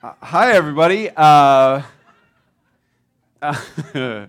Uh, hi, everybody. Uh, uh,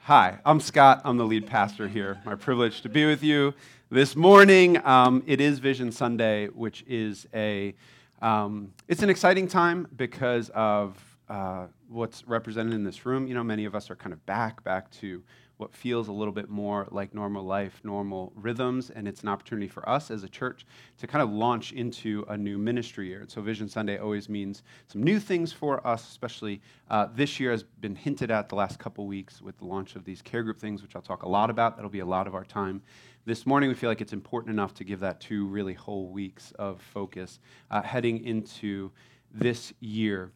hi, I'm Scott. I'm the lead pastor here. My privilege to be with you this morning. Um, it is Vision Sunday, which is a um, it's an exciting time because of uh, what's represented in this room. You know, many of us are kind of back back to what feels a little bit more like normal life, normal rhythms, and it's an opportunity for us as a church to kind of launch into a new ministry year. And so Vision Sunday always means some new things for us, especially uh, this year has been hinted at the last couple weeks with the launch of these care group things, which I'll talk a lot about. That'll be a lot of our time. This morning, we feel like it's important enough to give that two really whole weeks of focus uh, heading into this year.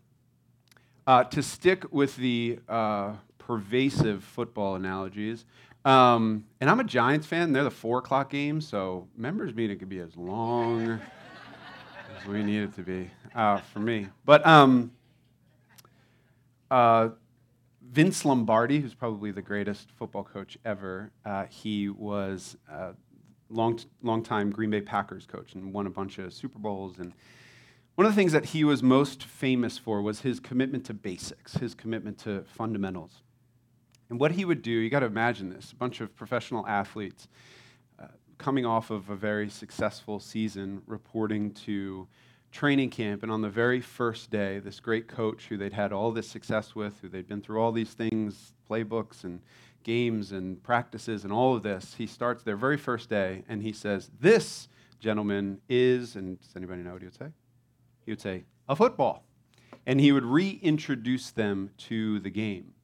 Uh, to stick with the uh, pervasive football analogies. Um, and I'm a Giants fan. They're the four o'clock game, so members meeting could be as long as we need it to be uh, for me. But um, uh, Vince Lombardi, who's probably the greatest football coach ever, uh, he was a long, long time Green Bay Packers coach and won a bunch of Super Bowls and one of the things that he was most famous for was his commitment to basics, his commitment to fundamentals. And what he would do, you got to imagine this a bunch of professional athletes uh, coming off of a very successful season, reporting to training camp. And on the very first day, this great coach who they'd had all this success with, who they'd been through all these things, playbooks and games and practices and all of this, he starts their very first day and he says, This, gentleman, is, and does anybody know what he would say? He would say, a football. And he would reintroduce them to the game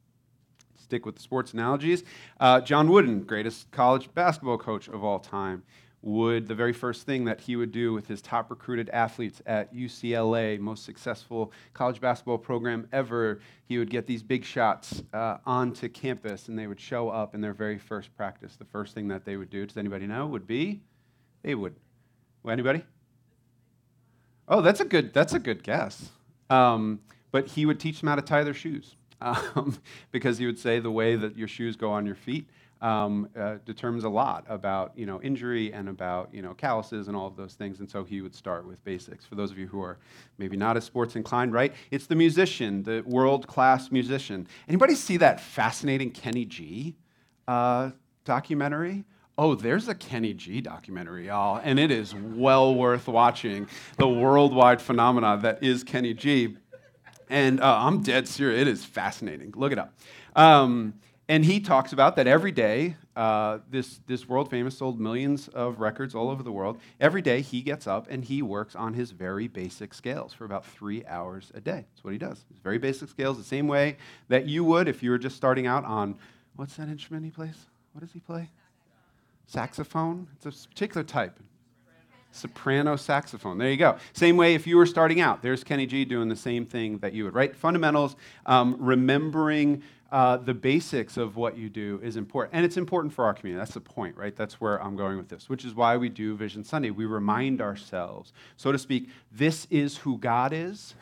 stick with the sports analogies. Uh, John Wooden, greatest college basketball coach of all time, would the very first thing that he would do with his top recruited athletes at UCLA, most successful college basketball program ever, he would get these big shots uh, onto campus and they would show up in their very first practice. The first thing that they would do, does anybody know, would be they would. Well, anybody? Oh, that's a good, that's a good guess. Um, but he would teach them how to tie their shoes um, because he would say the way that your shoes go on your feet um, uh, determines a lot about you know injury and about you know calluses and all of those things. And so he would start with basics. For those of you who are maybe not as sports inclined, right? It's the musician, the world class musician. Anybody see that fascinating Kenny G uh, documentary? Oh, there's a Kenny G documentary, y'all, and it is well worth watching. The worldwide phenomena that is Kenny G. And uh, I'm dead serious. It is fascinating. Look it up. Um, and he talks about that every day. Uh, this, this world famous sold millions of records all over the world. Every day he gets up and he works on his very basic scales for about three hours a day. That's what he does. His very basic scales, the same way that you would if you were just starting out on what's that instrument he plays? What does he play? Saxophone. It's a particular type soprano saxophone. There you go. Same way if you were starting out, there's Kenny G doing the same thing that you would, right? Fundamentals, um, remembering uh, the basics of what you do is important. And it's important for our community. That's the point, right? That's where I'm going with this, which is why we do Vision Sunday. We remind ourselves, so to speak, this is who God is.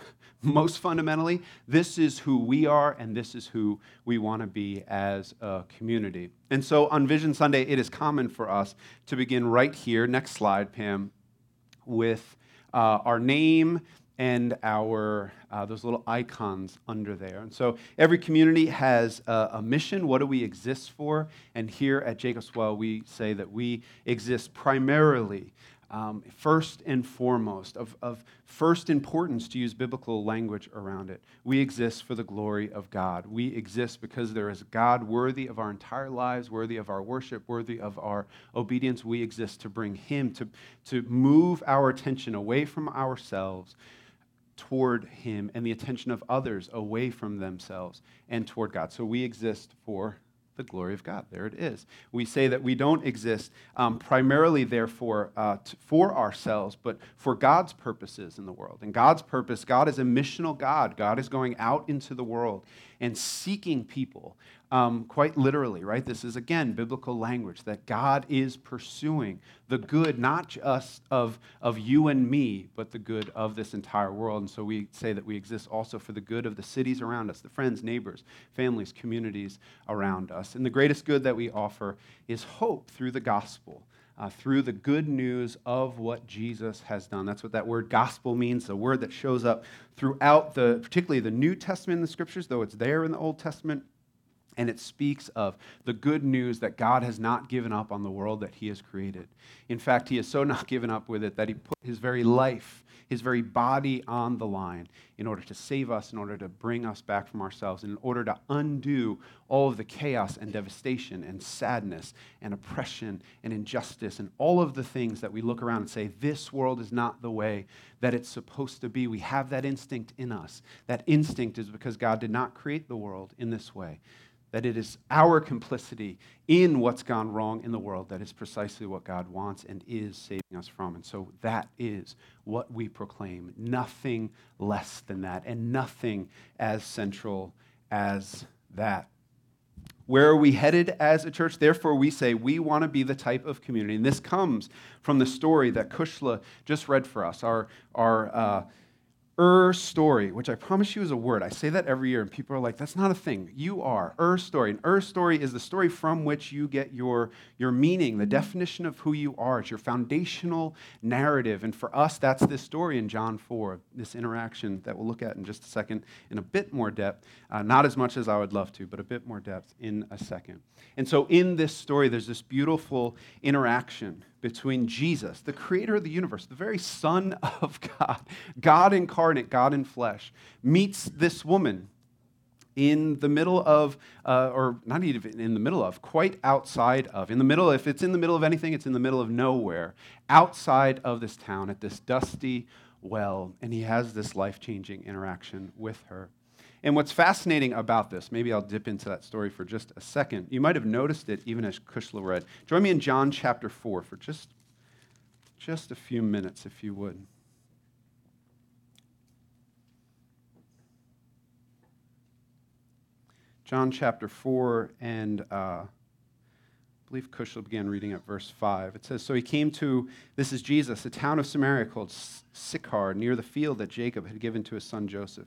Most fundamentally, this is who we are, and this is who we want to be as a community. And so on Vision Sunday, it is common for us to begin right here. Next slide, Pam with uh, our name and our uh, those little icons under there. And so every community has a, a, mission. What do we exist for? And here at Jacob's Well, we say that we exist primarily um, first and foremost, of, of first importance to use biblical language around it. We exist for the glory of God. We exist because there is God worthy of our entire lives, worthy of our worship, worthy of our obedience. We exist to bring Him, to, to move our attention away from ourselves toward Him and the attention of others away from themselves and toward God. So we exist for the glory of God. There it is. We say that we don't exist um, primarily, therefore, uh, t- for ourselves, but for God's purposes in the world. And God's purpose, God is a missional God. God is going out into the world and seeking people um, quite literally, right? This is, again, biblical language that God is pursuing the good, not just of, of you and me, but the good of this entire world. And so we say that we exist also for the good of the cities around us, the friends, neighbors, families, communities around us. And the greatest good that we offer is hope through the gospel. uh, through the good news of what Jesus has done. That's what that word gospel means, the word that shows up throughout the, particularly the New Testament in the scriptures, though it's there in the Old Testament. And it speaks of the good news that God has not given up on the world that He has created. In fact, He has so not given up with it that He put His very life his very body on the line in order to save us, in order to bring us back from ourselves, in order to undo all of the chaos and devastation and sadness and oppression and injustice and all of the things that we look around and say, this world is not the way that it's supposed to be. We have that instinct in us. That instinct is because God did not create the world in this way that it is our complicity in what's gone wrong in the world that is precisely what God wants and is saving us from. And so that is what we proclaim. Nothing less than that, and nothing as central as that. Where are we headed as a church? Therefore, we say we want to be the type of community. And this comes from the story that Kushla just read for us, our, our uh, er story, which I promise you is a word. I say that every year, and people are like, that's not a thing. You are. Er story. An er story is the story from which you get your, your meaning, the definition of who you are. It's your foundational narrative. And for us, that's this story in John 4, this interaction that we'll look at in just a second in a bit more depth. Uh, not as much as I would love to, but a bit more depth in a second. And so in this story, there's this beautiful interaction between Jesus, the creator of the universe, the very Son of God, God incarnate, God in flesh, meets this woman in the middle of, uh, or not even in the middle of, quite outside of, in the middle, if it's in the middle of anything, it's in the middle of nowhere, outside of this town at this dusty well. And he has this life changing interaction with her. And what's fascinating about this, maybe I'll dip into that story for just a second. You might have noticed it even as Kushla read. Join me in John chapter 4 for just, just a few minutes, if you would. John chapter 4, and uh, I believe Kushla began reading at verse 5. It says, So he came to, this is Jesus, a town of Samaria called Sychar, near the field that Jacob had given to his son Joseph.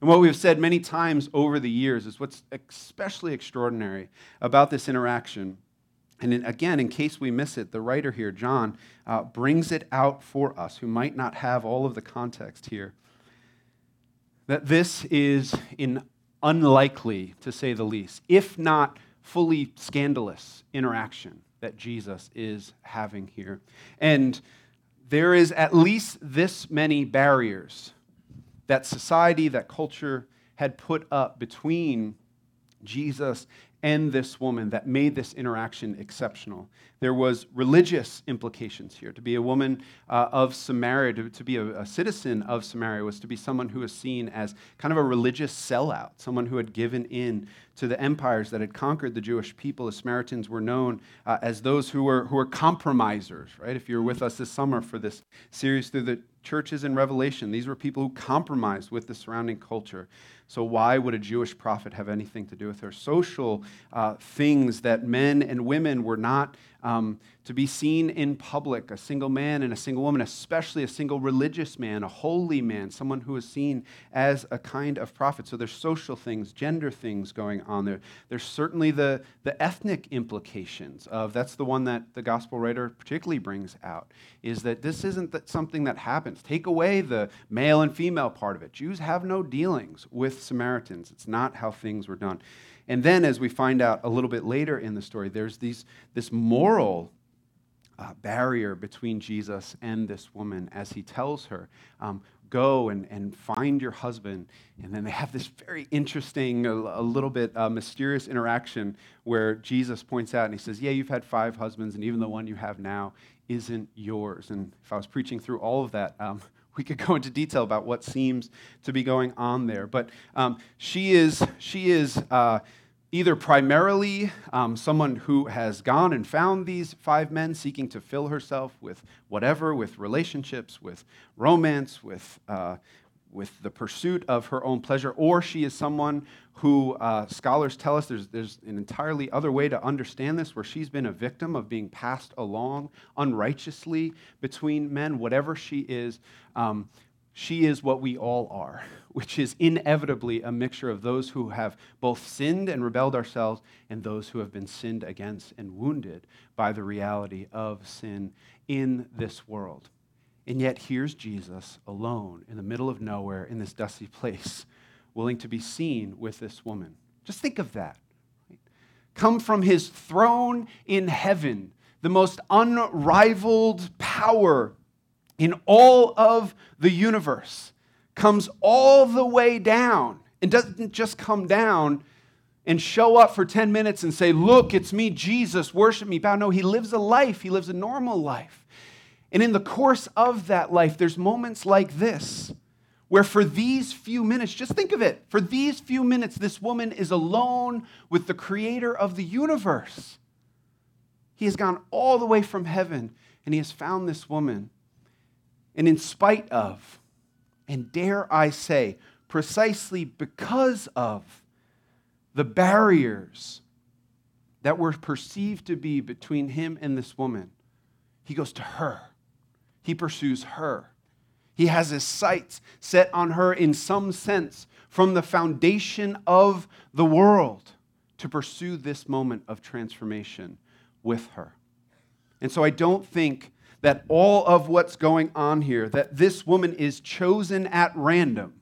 And what we've said many times over the years is what's especially extraordinary about this interaction. And in, again, in case we miss it, the writer here, John, uh, brings it out for us who might not have all of the context here. That this is an unlikely, to say the least, if not fully scandalous interaction that Jesus is having here. And there is at least this many barriers that society, that culture had put up between Jesus and this woman that made this interaction exceptional. There was religious implications here. To be a woman uh, of Samaria, to, to be a, a, citizen of Samaria, was to be someone who was seen as kind of a religious sellout, someone who had given in to the empires that had conquered the Jewish people. The Samaritans were known uh, as those who were, who were compromisers, right? If you're with us this summer for this series through the churches in Revelation, these were people who compromised with the surrounding culture. So, why would a Jewish prophet have anything to do with her? Social uh, things that men and women were not um, to be seen in public, a single man and a single woman, especially a single religious man, a holy man, someone who is seen as a kind of prophet. So, there's social things, gender things going on there. There's certainly the, the ethnic implications of that's the one that the gospel writer particularly brings out, is that this isn't that something that happens. Take away the male and female part of it. Jews have no dealings with Samaritans, it's not how things were done. And then, as we find out a little bit later in the story, there's these, this moral uh, barrier between Jesus and this woman as he tells her, um, Go and, and find your husband. And then they have this very interesting, a, a little bit uh, mysterious interaction where Jesus points out and he says, Yeah, you've had five husbands, and even the one you have now isn't yours. And if I was preaching through all of that, um, we could go into detail about what seems to be going on there. But um, she is, she is uh, either primarily um, someone who has gone and found these five men seeking to fill herself with whatever, with relationships, with romance, with, uh, with the pursuit of her own pleasure, or she is someone who uh, scholars tell us there's, there's an entirely other way to understand this, where she's been a victim of being passed along unrighteously between men, whatever she is. Um, she is what we all are, which is inevitably a mixture of those who have both sinned and rebelled ourselves and those who have been sinned against and wounded by the reality of sin in this world. And yet, here's Jesus alone in the middle of nowhere in this dusty place, willing to be seen with this woman. Just think of that. Come from his throne in heaven, the most unrivaled power in all of the universe comes all the way down and doesn't just come down and show up for 10 minutes and say, Look, it's me, Jesus, worship me, bow. No, he lives a life, he lives a normal life. And in the course of that life, there's moments like this where for these few minutes, just think of it, for these few minutes, this woman is alone with the creator of the universe. He has gone all the way from heaven and he has found this woman and in spite of, and dare I say, precisely because of the barriers that were perceived to be between him and this woman, he goes to her. He pursues her. He has his sights set on her in some sense from the foundation of the world to pursue this moment of transformation with her. And so I don't think that all of what's going on here, that this woman is chosen at random.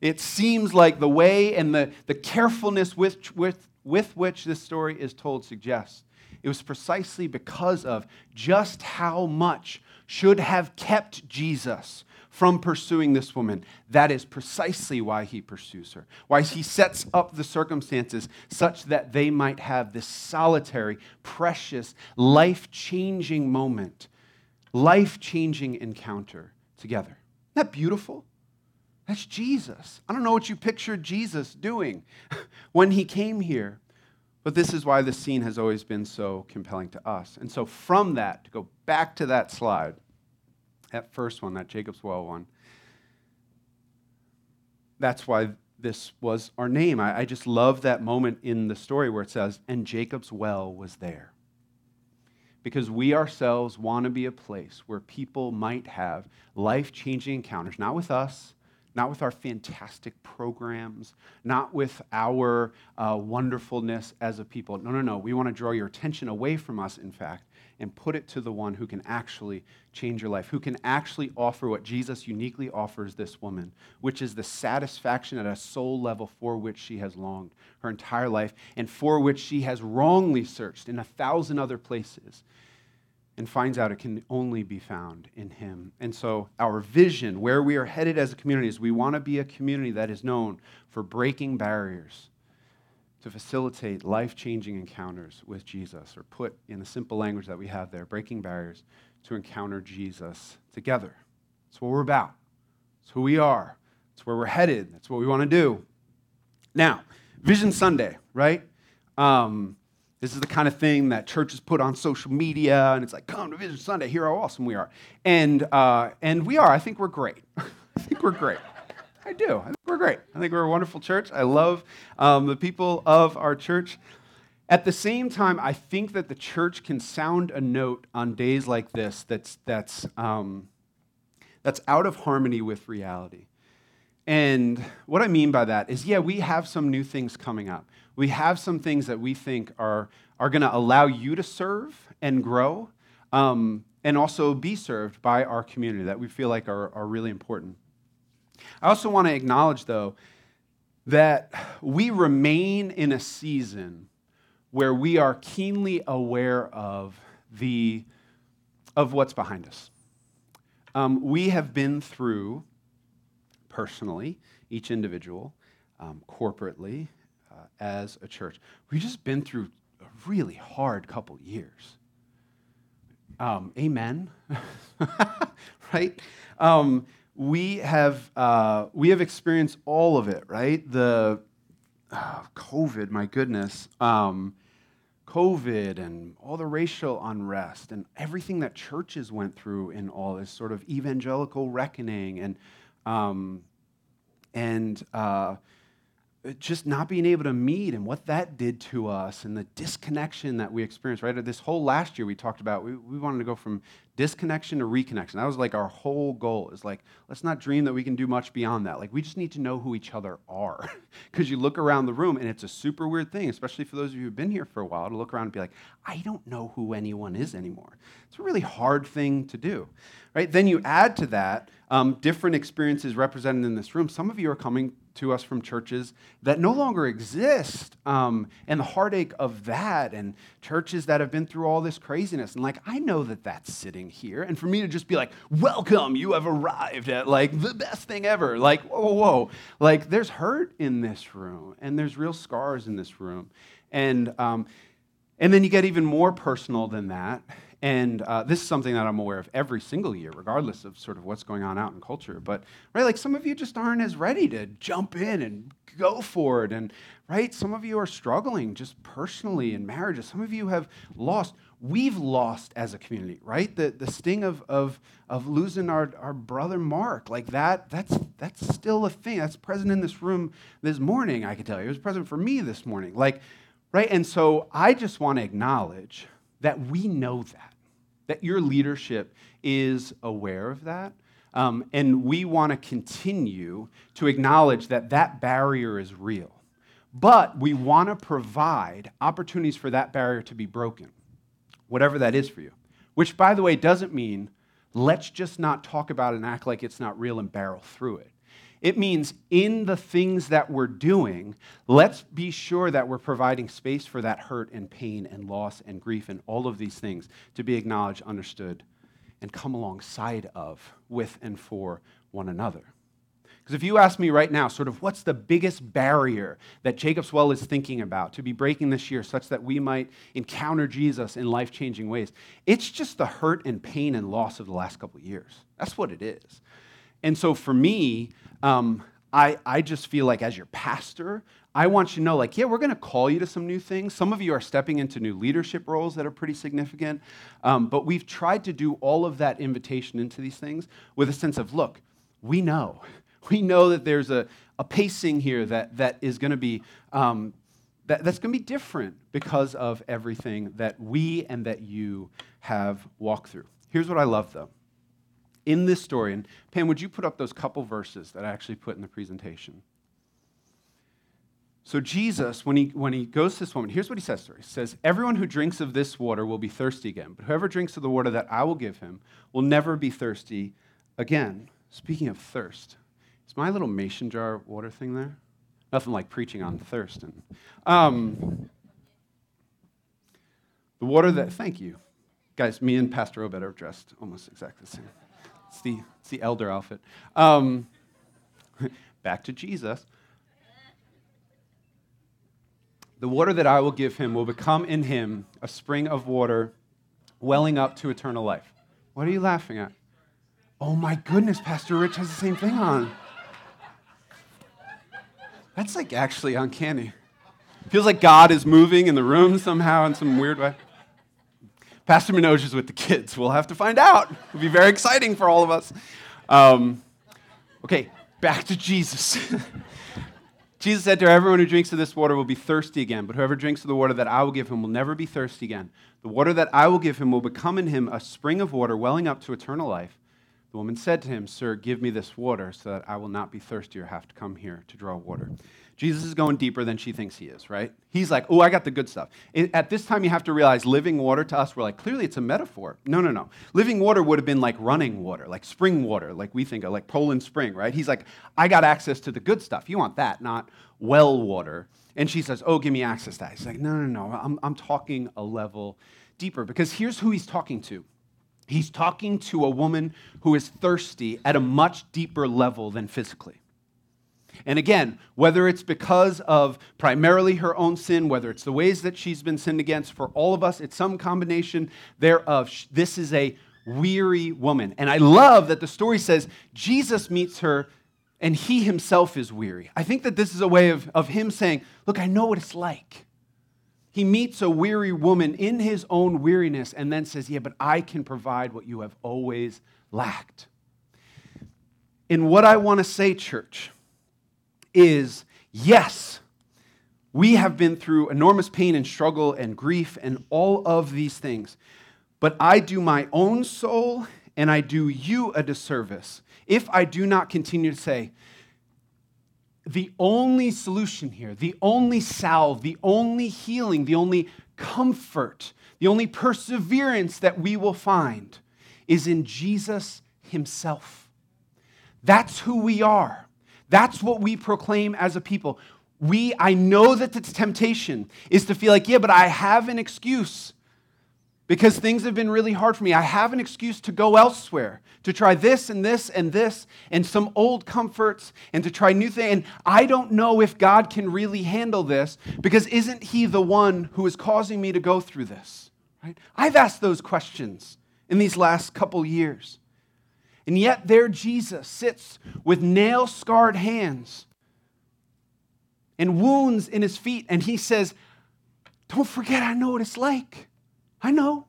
It seems like the way and the, the carefulness with, with, with which this story is told suggests. It was precisely because of just how much should have kept Jesus from pursuing this woman. That is precisely why he pursues her, why he sets up the circumstances such that they might have this solitary, precious, life changing moment, life changing encounter together. Isn't that beautiful? That's Jesus. I don't know what you pictured Jesus doing when he came here, but this is why this scene has always been so compelling to us. And so, from that, to go back to that slide, that first one, that Jacob's Well one. That's why this was our name. I, I just love that moment in the story where it says, and Jacob's well was there. Because we ourselves want to be a place where people might have life changing encounters, not with us, not with our fantastic programs, not with our uh, wonderfulness as a people. No, no, no. We want to draw your attention away from us, in fact, and put it to the one who can actually change your life, who can actually offer what Jesus uniquely offers this woman, which is the satisfaction at a soul level for which she has longed her entire life and for which she has wrongly searched in a thousand other places and finds out it can only be found in him. And so, our vision, where we are headed as a community, is we want to be a community that is known for breaking barriers to facilitate life changing encounters with Jesus, or put in the simple language that we have there, breaking barriers to encounter Jesus together. That's what we're about. That's who we are. That's where we're headed. That's what we want to do. Now, Vision Sunday, right? Um, this is the kind of thing that churches put on social media, and it's like, come to Vision Sunday, hear how awesome we are. And, uh, and we are. I think we're great. I think we're great. I do. I think we're great. I think we're a wonderful church. I love um, the people of our church. At the same time, I think that the church can sound a note on days like this that's, that's, um, that's out of harmony with reality. And what I mean by that is, yeah, we have some new things coming up. We have some things that we think are, are going to allow you to serve and grow um, and also be served by our community that we feel like are, are really important. I also want to acknowledge, though, that we remain in a season where we are keenly aware of, the, of what's behind us. Um, we have been through, personally, each individual, um, corporately, uh, as a church, we've just been through a really hard couple years. Um, amen. right? Um, we have, uh, we have experienced all of it, right? The, uh, COVID, my goodness. Um, COVID and all the racial unrest and everything that churches went through in all this sort of evangelical reckoning and um, and uh, just not being able to meet and what that did to us and the disconnection that we experienced, right? This whole last year we talked about, we, we wanted to go from disconnection to reconnection. That was like our whole goal is like, let's not dream that we can do much beyond that. Like, we just need to know who each other are. Because you look around the room and it's a super weird thing, especially for those of you who've been here for a while, to look around and be like, I don't know who anyone is anymore. It's a really hard thing to do, right? Then you add to that um, different experiences represented in this room. Some of you are coming to us from churches that no longer exist, um, and the heartache of that, and churches that have been through all this craziness. And like, I know that that's sitting here, and for me to just be like, "Welcome, you have arrived at like the best thing ever," like, whoa, whoa, whoa. like, there's hurt in this room, and there's real scars in this room, and um, and then you get even more personal than that and uh, this is something that I'm aware of every single year, regardless of sort of what's going on out in culture. But, right, like some of you just aren't as ready to jump in and go for it. And, right, some of you are struggling just personally in marriages. Some of you have lost. We've lost as a community, right? The, the sting of, of, of losing our, our brother Mark, like that, that's, that's still a thing. That's present in this room this morning, I can tell you. It was present for me this morning. Like, right? And so I just want to acknowledge that we know that, that your leadership is aware of that. Um, and we want to continue to acknowledge that that barrier is real. But we want to provide opportunities for that barrier to be broken, whatever that is for you. Which, by the way, doesn't mean let's just not talk about it and act like it's not real and barrel through it. It means in the things that we're doing, let's be sure that we're providing space for that hurt and pain and loss and grief and all of these things to be acknowledged, understood, and come alongside of, with, and for one another. Because if you ask me right now, sort of what's the biggest barrier that Jacob's Well is thinking about to be breaking this year such that we might encounter Jesus in life changing ways, it's just the hurt and pain and loss of the last couple of years. That's what it is. And so for me, um, I, I just feel like as your pastor, I want you to know, like, yeah, we're going to call you to some new things. Some of you are stepping into new leadership roles that are pretty significant. Um, but we've tried to do all of that invitation into these things with a sense of, look, we know. We know that there's a, a pacing here that, that is going to be, um, that, that's going to be different because of everything that we and that you have walked through. Here's what I love, though in this story, and Pam, would you put up those couple verses that I actually put in the presentation? So, Jesus, when he, when he goes to this woman, here's what he says to her He says, Everyone who drinks of this water will be thirsty again, but whoever drinks of the water that I will give him will never be thirsty again. Speaking of thirst, is my little mason jar water thing there? Nothing like preaching on thirst. And, um, the water that, thank you. Guys, me and Pastor Obed are dressed almost exactly the same. It's the, it's the elder outfit. Um, back to Jesus. The water that I will give him will become in him a spring of water welling up to eternal life. What are you laughing at? Oh my goodness, Pastor Rich has the same thing on. That's like actually uncanny. Feels like God is moving in the room somehow in some weird way. Pastor Manoj is with the kids. We'll have to find out. It'll be very exciting for all of us. Um, okay, back to Jesus. Jesus said to her, Everyone who drinks of this water will be thirsty again, but whoever drinks of the water that I will give him will never be thirsty again. The water that I will give him will become in him a spring of water welling up to eternal life. The woman said to him, Sir, give me this water so that I will not be thirsty or have to come here to draw water. Jesus is going deeper than she thinks he is, right? He's like, oh, I got the good stuff. At this time, you have to realize living water to us, we're like, clearly it's a metaphor. No, no, no. Living water would have been like running water, like spring water, like we think of, like Poland Spring, right? He's like, I got access to the good stuff. You want that, not well water. And she says, oh, give me access to that. He's like, no, no, no. I'm, I'm talking a level deeper because here's who he's talking to. He's talking to a woman who is thirsty at a much deeper level than physically. And again, whether it's because of primarily her own sin, whether it's the ways that she's been sinned against, for all of us, it's some combination thereof. This is a weary woman. And I love that the story says Jesus meets her and he himself is weary. I think that this is a way of, of him saying, Look, I know what it's like. He meets a weary woman in his own weariness and then says, Yeah, but I can provide what you have always lacked. And what I want to say, church, is yes, we have been through enormous pain and struggle and grief and all of these things. But I do my own soul and I do you a disservice if I do not continue to say, the only solution here, the only salve, the only healing, the only comfort, the only perseverance that we will find is in Jesus Himself. That's who we are. That's what we proclaim as a people. We, I know that the temptation is to feel like, yeah, but I have an excuse because things have been really hard for me. I have an excuse to go elsewhere, to try this and this and this and some old comforts and to try new things. And I don't know if God can really handle this because isn't He the one who is causing me to go through this? Right? I've asked those questions in these last couple years. And yet, there Jesus sits with nail scarred hands and wounds in his feet, and he says, Don't forget, I know what it's like. I know.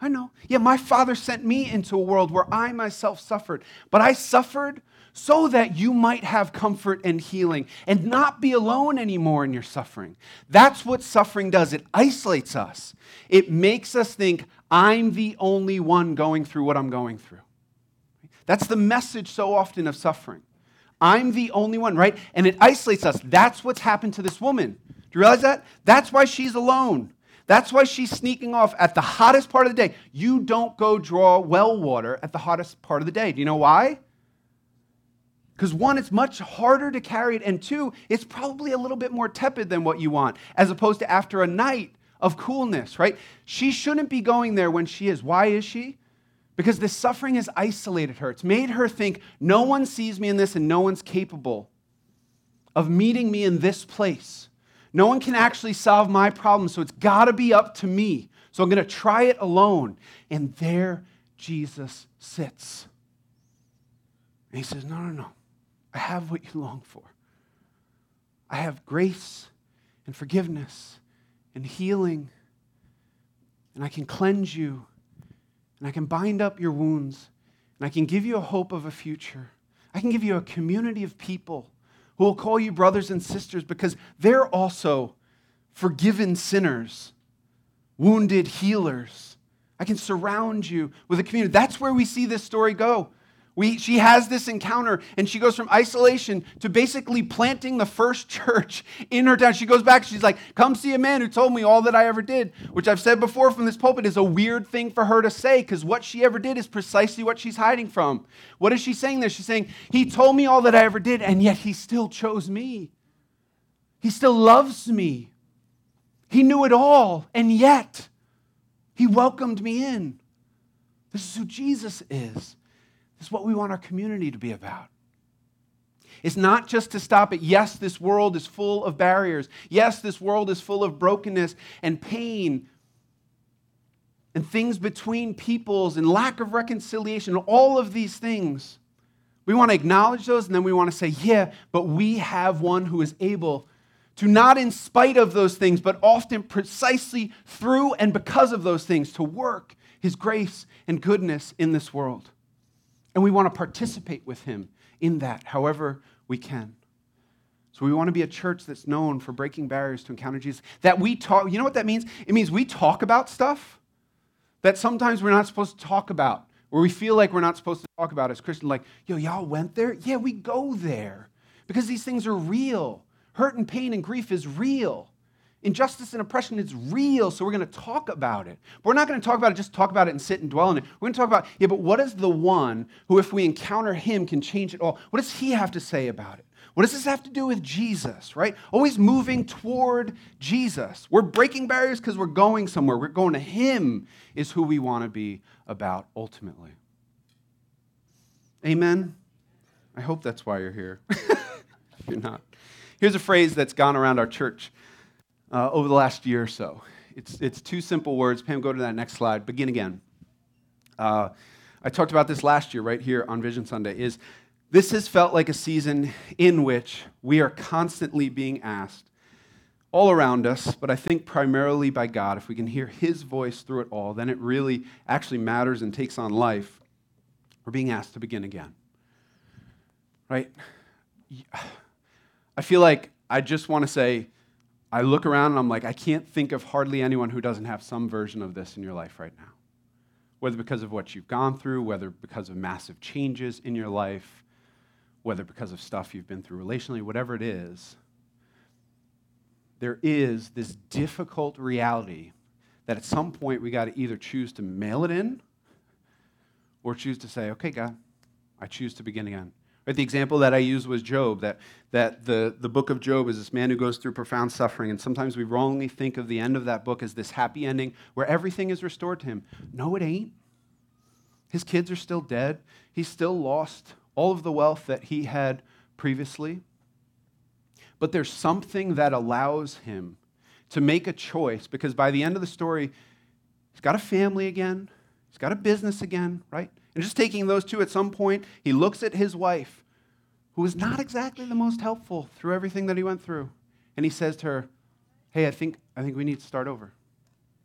I know. Yeah, my father sent me into a world where I myself suffered, but I suffered so that you might have comfort and healing and not be alone anymore in your suffering. That's what suffering does. It isolates us, it makes us think, I'm the only one going through what I'm going through. That's the message so often of suffering. I'm the only one, right? And it isolates us. That's what's happened to this woman. Do you realize that? That's why she's alone. That's why she's sneaking off at the hottest part of the day. You don't go draw well water at the hottest part of the day. Do you know why? Because one, it's much harder to carry it, and two, it's probably a little bit more tepid than what you want, as opposed to after a night of coolness, right? She shouldn't be going there when she is. Why is she? Because this suffering has isolated her. It's made her think no one sees me in this and no one's capable of meeting me in this place. No one can actually solve my problem, so it's got to be up to me. So I'm going to try it alone. And there Jesus sits. And he says, No, no, no. I have what you long for. I have grace and forgiveness and healing. And I can cleanse you. And I can bind up your wounds. And I can give you a hope of a future. I can give you a community of people who will call you brothers and sisters because they're also forgiven sinners, wounded healers. I can surround you with a community. That's where we see this story go. We, she has this encounter and she goes from isolation to basically planting the first church in her town. She goes back, she's like, Come see a man who told me all that I ever did, which I've said before from this pulpit is a weird thing for her to say because what she ever did is precisely what she's hiding from. What is she saying there? She's saying, He told me all that I ever did, and yet He still chose me. He still loves me. He knew it all, and yet He welcomed me in. This is who Jesus is. Is what we want our community to be about. It's not just to stop at, yes, this world is full of barriers. Yes, this world is full of brokenness and pain and things between peoples and lack of reconciliation, all of these things. We want to acknowledge those and then we want to say, yeah, but we have one who is able to not in spite of those things, but often precisely through and because of those things, to work his grace and goodness in this world. And we want to participate with him in that, however we can. So we want to be a church that's known for breaking barriers to encounter Jesus. That we talk, you know what that means? It means we talk about stuff that sometimes we're not supposed to talk about, or we feel like we're not supposed to talk about as Christians, like, yo, y'all went there? Yeah, we go there. Because these things are real. Hurt and pain and grief is real. Injustice and oppression is real, so we're going to talk about it. But we're not going to talk about it, just talk about it and sit and dwell on it. We're going to talk about, yeah, but what is the one who, if we encounter him, can change it all? What does he have to say about it? What does this have to do with Jesus, right? Always moving toward Jesus. We're breaking barriers because we're going somewhere. We're going to him, is who we want to be about ultimately. Amen? I hope that's why you're here. if you're not. Here's a phrase that's gone around our church uh, over the last year or so. It's, it's two simple words. Pam, go to that next slide. Begin again. Uh, I talked about this last year right here on Vision Sunday. Is This has felt like a season in which we are constantly being asked, all around us, but I think primarily by God. If we can hear His voice through it all, then it really actually matters and takes on life. We're being asked to begin again. Right? I feel like I just want to say, I look around and I'm like, I can't think of hardly anyone who doesn't have some version of this in your life right now. Whether because of what you've gone through, whether because of massive changes in your life, whether because of stuff you've been through relationally, whatever it is, there is this difficult reality that at some point we got to either choose to mail it in or choose to say, okay, God, I choose to begin again. Right? The example that I used was Job, that, that the, the book of Job is this man who goes through profound suffering, and sometimes we wrongly think of the end of that book as this happy ending where everything is restored to him. No, it ain't. His kids are still dead. He's still lost all of the wealth that he had previously. But there's something that allows him to make a choice because by the end of the story, he's got a family again, he's got a business again, right? And just taking those two at some point, he looks at his wife, who was not exactly the most helpful through everything that he went through. And he says to her, Hey, I think, I think we need to start over.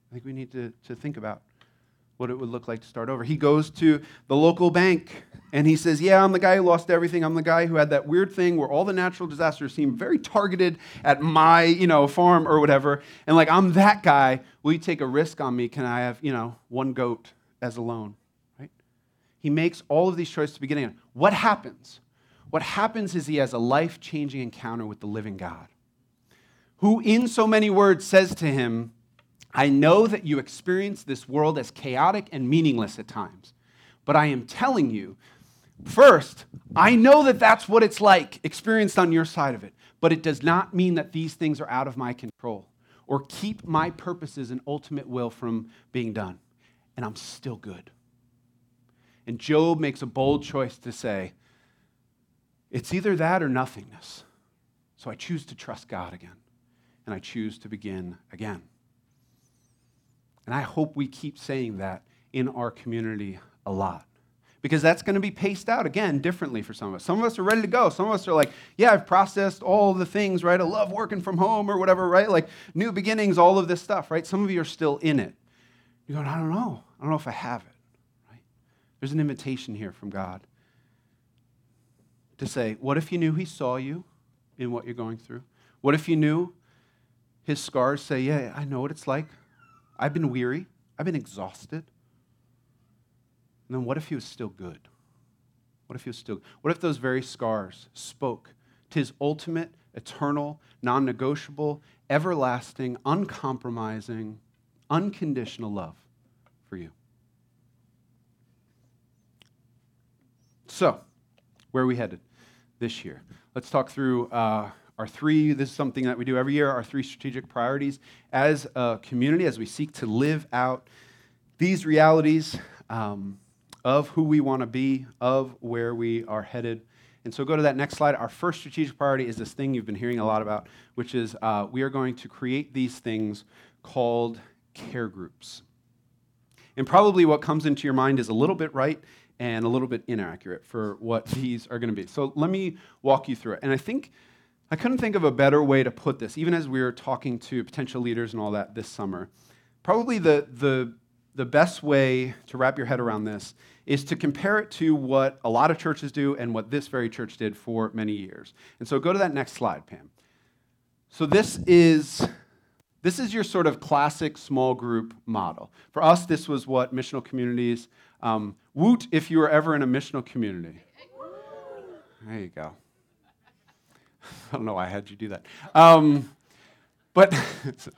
I think we need to, to think about what it would look like to start over. He goes to the local bank and he says, Yeah, I'm the guy who lost everything. I'm the guy who had that weird thing where all the natural disasters seem very targeted at my, you know, farm or whatever. And like, I'm that guy. Will you take a risk on me? Can I have, you know, one goat as a loan? He makes all of these choices to beginning. What happens? What happens is he has a life changing encounter with the living God, who, in so many words, says to him, I know that you experience this world as chaotic and meaningless at times, but I am telling you, first, I know that that's what it's like experienced on your side of it, but it does not mean that these things are out of my control or keep my purposes and ultimate will from being done. And I'm still good. And Job makes a bold choice to say, it's either that or nothingness. So I choose to trust God again, and I choose to begin again. And I hope we keep saying that in our community a lot. Because that's going to be paced out again differently for some of us. Some of us are ready to go. Some of us are like, yeah, I've processed all the things, right? I love working from home or whatever, right? Like new beginnings, all of this stuff, right? Some of you are still in it. You're going, I don't know. I don't know if I have it? There's an invitation here from God to say, what if you knew He saw you in what you're going through? What if you knew His scars say, yeah, I know what it's like. I've been weary. I've been exhausted. And then what if he was still good? What if he was still What if those very scars spoke to his ultimate, eternal, non negotiable, everlasting, uncompromising, unconditional love for you? So, where are we headed this year? Let's talk through uh, our three, this is something that we do every year, our three strategic priorities as a community as we seek to live out these realities um, of who we want to be, of where we are headed. And so go to that next slide. Our first strategic priority is this thing you've been hearing a lot about, which is uh, we are going to create these things called care groups. And probably what comes into your mind is a little bit right and a little bit inaccurate for what these are going to be. So let me walk you through it. And I think I couldn't think of a better way to put this, even as we were talking to potential leaders and all that this summer. Probably the, the, the best way to wrap your head around this is to compare it to what a lot of churches do and what this very church did for many years. And so go to that next slide, Pam. So this is this is your sort of classic small group model. For us, this was what missional communities. Um, woot if you were ever in a missional community. There you go. I don't know why I had you do that. Um, but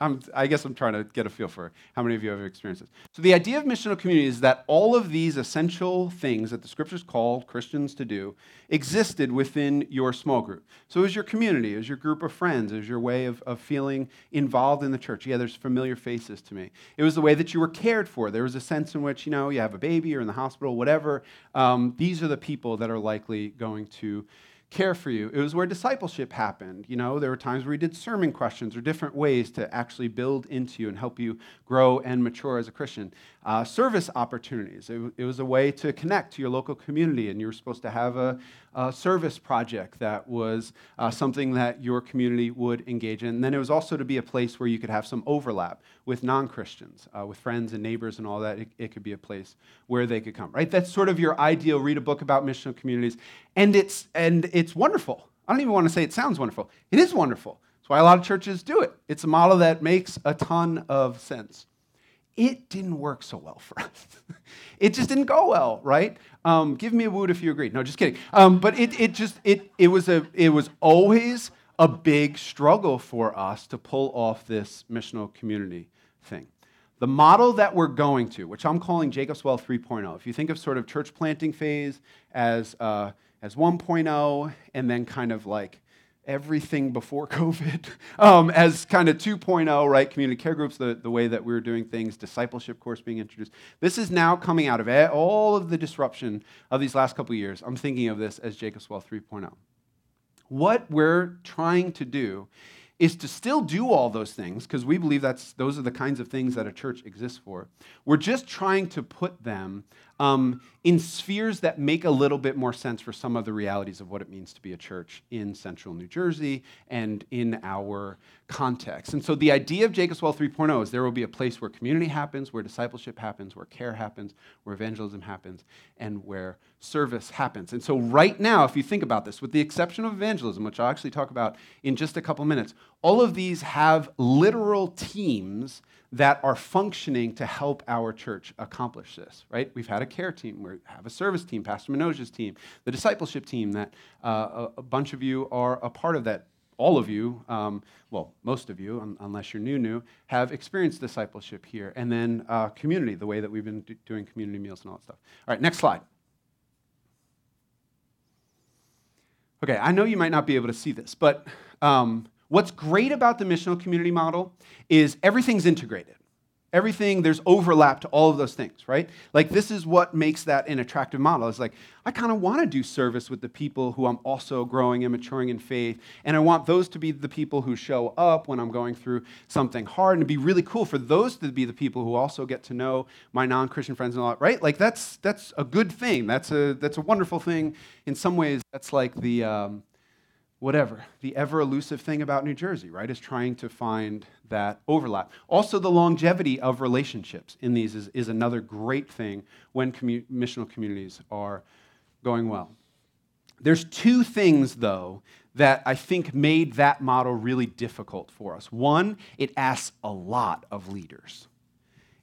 i guess I'm trying to get a feel for how many of you have experienced this. So, the idea of missional community is that all of these essential things that the scriptures call Christians to do existed within your small group. So, it was your community, it was your group of friends, was your way of, of feeling involved in the church. Yeah, there's familiar faces to me. It was the way that you were cared for. There was a sense in which, you know, you have a baby or in the hospital, whatever. Um, these are the people that are likely going to care for you. It was where discipleship happened. You know, there were times where we did sermon questions or different ways to actually build into you and help you grow and mature as a Christian. Uh, service opportunities. It, it, was a way to connect to your local community, and you were supposed to have a, a service project that was uh, something that your community would engage in. And then it was also to be a place where you could have some overlap with non Christians, uh, with friends and neighbors and all that. It, it could be a place where they could come, right? That's sort of your ideal. Read a book about missional communities, and it's, and it's wonderful. I don't even want to say it sounds wonderful. It is wonderful. That's why a lot of churches do it. It's a model that makes a ton of sense it didn't work so well for us. it just didn't go well, right? Um, give me a woot if you agree. No, just kidding. Um, but it, it just it it was a it was always a big struggle for us to pull off this missional community thing. The model that we're going to, which I'm calling Jacob's Well 3.0, if you think of sort of church planting phase as uh, as 1.0, and then kind of like everything before COVID um, as kind of 2.0, right? Community care groups, the, the way that we were doing things, discipleship course being introduced. This is now coming out of all of the disruption of these last couple years. I'm thinking of this as Jacob's Well 3.0. What we're trying to do is to still do all those things because we believe that's those are the kinds of things that a church exists for. We're just trying to put them um, in spheres that make a little bit more sense for some of the realities of what it means to be a church in central New Jersey and in our context. And so the idea of Jacob's Well 3.0 is there will be a place where community happens, where discipleship happens, where care happens, where evangelism happens, and where service happens. And so right now, if you think about this, with the exception of evangelism, which I'll actually talk about in just a couple minutes, all of these have literal teams that are functioning to help our church accomplish this, right? We've had a care team, we have a service team, Pastor Manoj's team, the discipleship team that uh, a, bunch of you are a part of that. All of you, um, well, most of you, un- unless you're new, new, have experienced discipleship here. And then uh, community, the way that we've been do- doing community meals and all that stuff. All right, next slide. Okay, I know you might not be able to see this, but um, What's great about the missional community model is everything's integrated. Everything, there's overlap to all of those things, right? Like, this is what makes that an attractive model. It's like, I kind of want to do service with the people who I'm also growing and maturing in faith. And I want those to be the people who show up when I'm going through something hard. And it'd be really cool for those to be the people who also get to know my non Christian friends and all that, right? Like, that's, that's a good thing. That's a, that's a wonderful thing. In some ways, that's like the, um, whatever. The ever elusive thing about New Jersey, right, is trying to find that overlap. Also, the longevity of relationships in these is, is another great thing when commu- missional communities are going well. There's two things, though, that I think made that model really difficult for us. One, it asks a lot of leaders.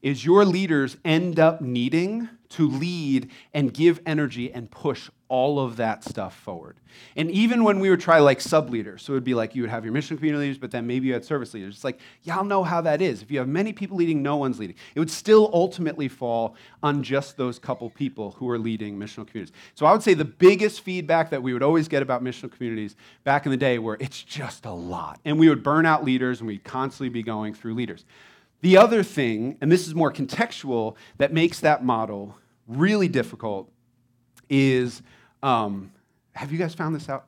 Is your leaders end up needing to lead and give energy and push all of that stuff forward. And even when we would try like sub leaders, so it would be like you would have your mission community leaders, but then maybe you had service leaders. It's like, y'all know how that is. If you have many people leading, no one's leading. It would still ultimately fall on just those couple people who are leading missional communities. So I would say the biggest feedback that we would always get about missional communities back in the day were it's just a lot. And we would burn out leaders and we'd constantly be going through leaders. The other thing, and this is more contextual, that makes that model really difficult is um, have you guys found this out?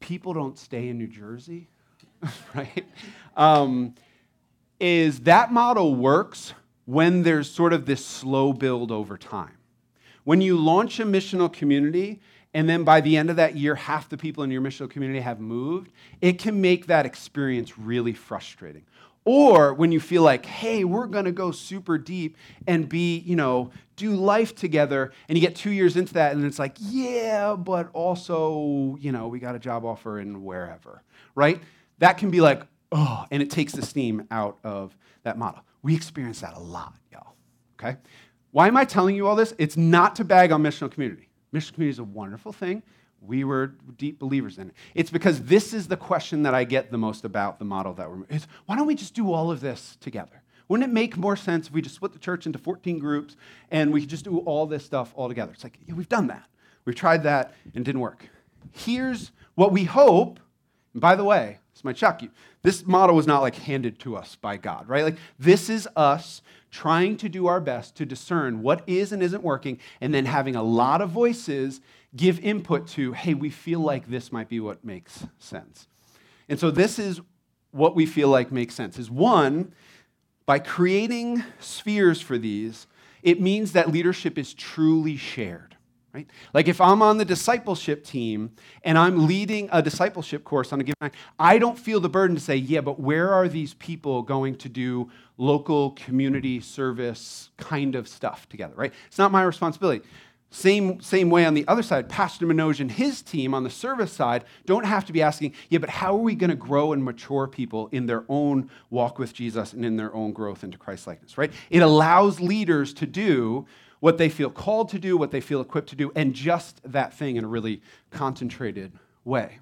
People don't stay in New Jersey, right? Um, is that model works when there's sort of this slow build over time. When you launch a missional community, and then by the end of that year, half the people in your missional community have moved, it can make that experience really frustrating. Or when you feel like, hey, we're going to go super deep and be, you know, do life together, and you get two years into that, and it's like, yeah, but also, you know, we got a job offer in wherever, right? That can be like, oh, and it takes the steam out of that model. We experience that a lot, y'all, okay? Why am I telling you all this? It's not to bag on missional community. Missional community is a wonderful thing. We were deep believers in it. It's because this is the question that I get the most about the model that we're. Is why don't we just do all of this together? Wouldn't it make more sense if we just split the church into 14 groups and we could just do all this stuff all together? It's like, yeah, we've done that. We've tried that and it didn't work. Here's what we hope. And by the way, this might shock you. This model was not like handed to us by God, right? Like, this is us trying to do our best to discern what is and isn't working, and then having a lot of voices give input to, hey, we feel like this might be what makes sense. And so this is what we feel like makes sense is one, by creating spheres for these, it means that leadership is truly shared. Right? Like if I'm on the discipleship team and I'm leading a discipleship course on a given night, I don't feel the burden to say, yeah, but where are these people going to do local community service kind of stuff together, right? It's not my responsibility. Same, same way on the other side, Pastor Manoj and his team on the service side don't have to be asking, yeah, but how are we going to grow and mature people in their own walk with Jesus and in their own growth into Christ likeness, right? It allows leaders to do what they feel called to do, what they feel equipped to do, and just that thing in a really concentrated way.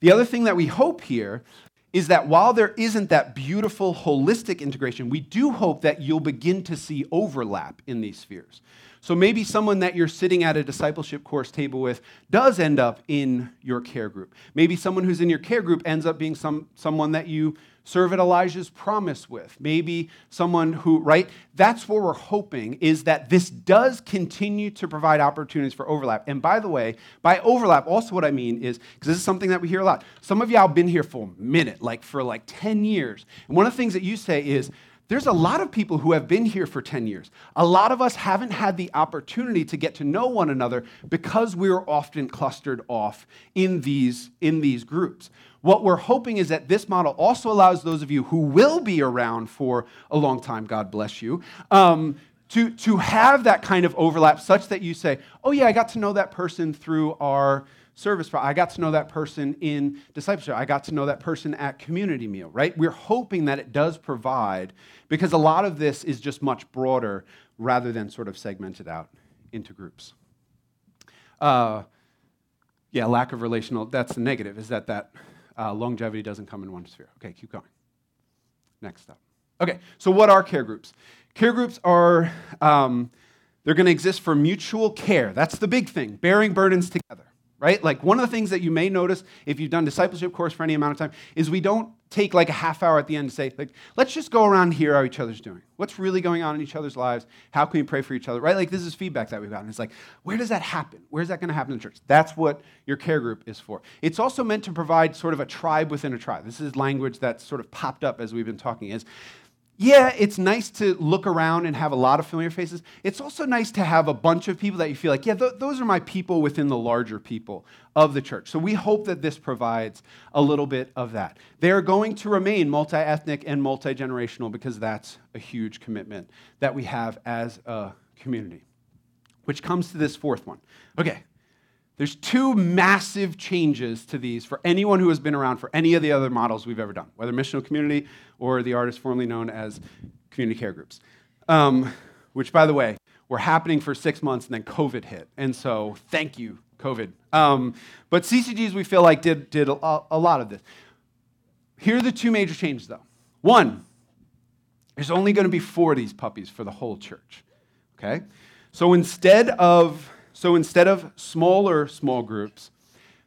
The other thing that we hope here is that while there isn't that beautiful holistic integration, we do hope that you'll begin to see overlap in these spheres. So maybe someone that you're sitting at a discipleship course table with does end up in your care group. Maybe someone who's in your care group ends up being some, someone that you serve at Elijah's promise with. Maybe someone who, right? That's what we're hoping is that this does continue to provide opportunities for overlap. And by the way, by overlap, also what I mean is, because this is something that we hear a lot. Some of y'all been here for a minute, like for like 10 years. And one of the things that you say is, there's a lot of people who have been here for 10 years. A lot of us haven't had the opportunity to get to know one another because we are often clustered off in these, in these groups. What we're hoping is that this model also allows those of you who will be around for a long time, God bless you, um, to, to have that kind of overlap such that you say, oh, yeah, I got to know that person through our service. I got to know that person in discipleship. I got to know that person at community meal, right? We're hoping that it does provide, because a lot of this is just much broader rather than sort of segmented out into groups. Uh, yeah, lack of relational, that's the negative, is that that uh, longevity doesn't come in one sphere. Okay, keep going. Next up. Okay, so what are care groups? Care groups are, um, they're going to exist for mutual care. That's the big thing, bearing burdens together right? Like one of the things that you may notice if you've done discipleship course for any amount of time is we don't take like a half hour at the end to say, like, let's just go around and hear how each other's doing. What's really going on in each other's lives? How can we pray for each other? Right? Like this is feedback that we've gotten. It's like, where does that happen? Where's that going to happen in church? That's what your care group is for. It's also meant to provide sort of a tribe within a tribe. This is language that's sort of popped up as we've been talking. Is yeah, it's nice to look around and have a lot of familiar faces. It's also nice to have a bunch of people that you feel like, yeah, th- those are my people within the larger people of the church. So we hope that this provides a little bit of that. They are going to remain multi ethnic and multi generational because that's a huge commitment that we have as a community. Which comes to this fourth one. Okay, there's two massive changes to these for anyone who has been around for any of the other models we've ever done, whether missional community or the artist formerly known as community care groups. Um, which, by the way, were happening for six months and then COVID hit. And so, thank you, COVID. Um, but CCGs, we feel like, did, did a, a lot of this. Here are the two major changes, though. One, there's only going to be four of these puppies for the whole church. Okay? So instead of so instead of smaller small groups,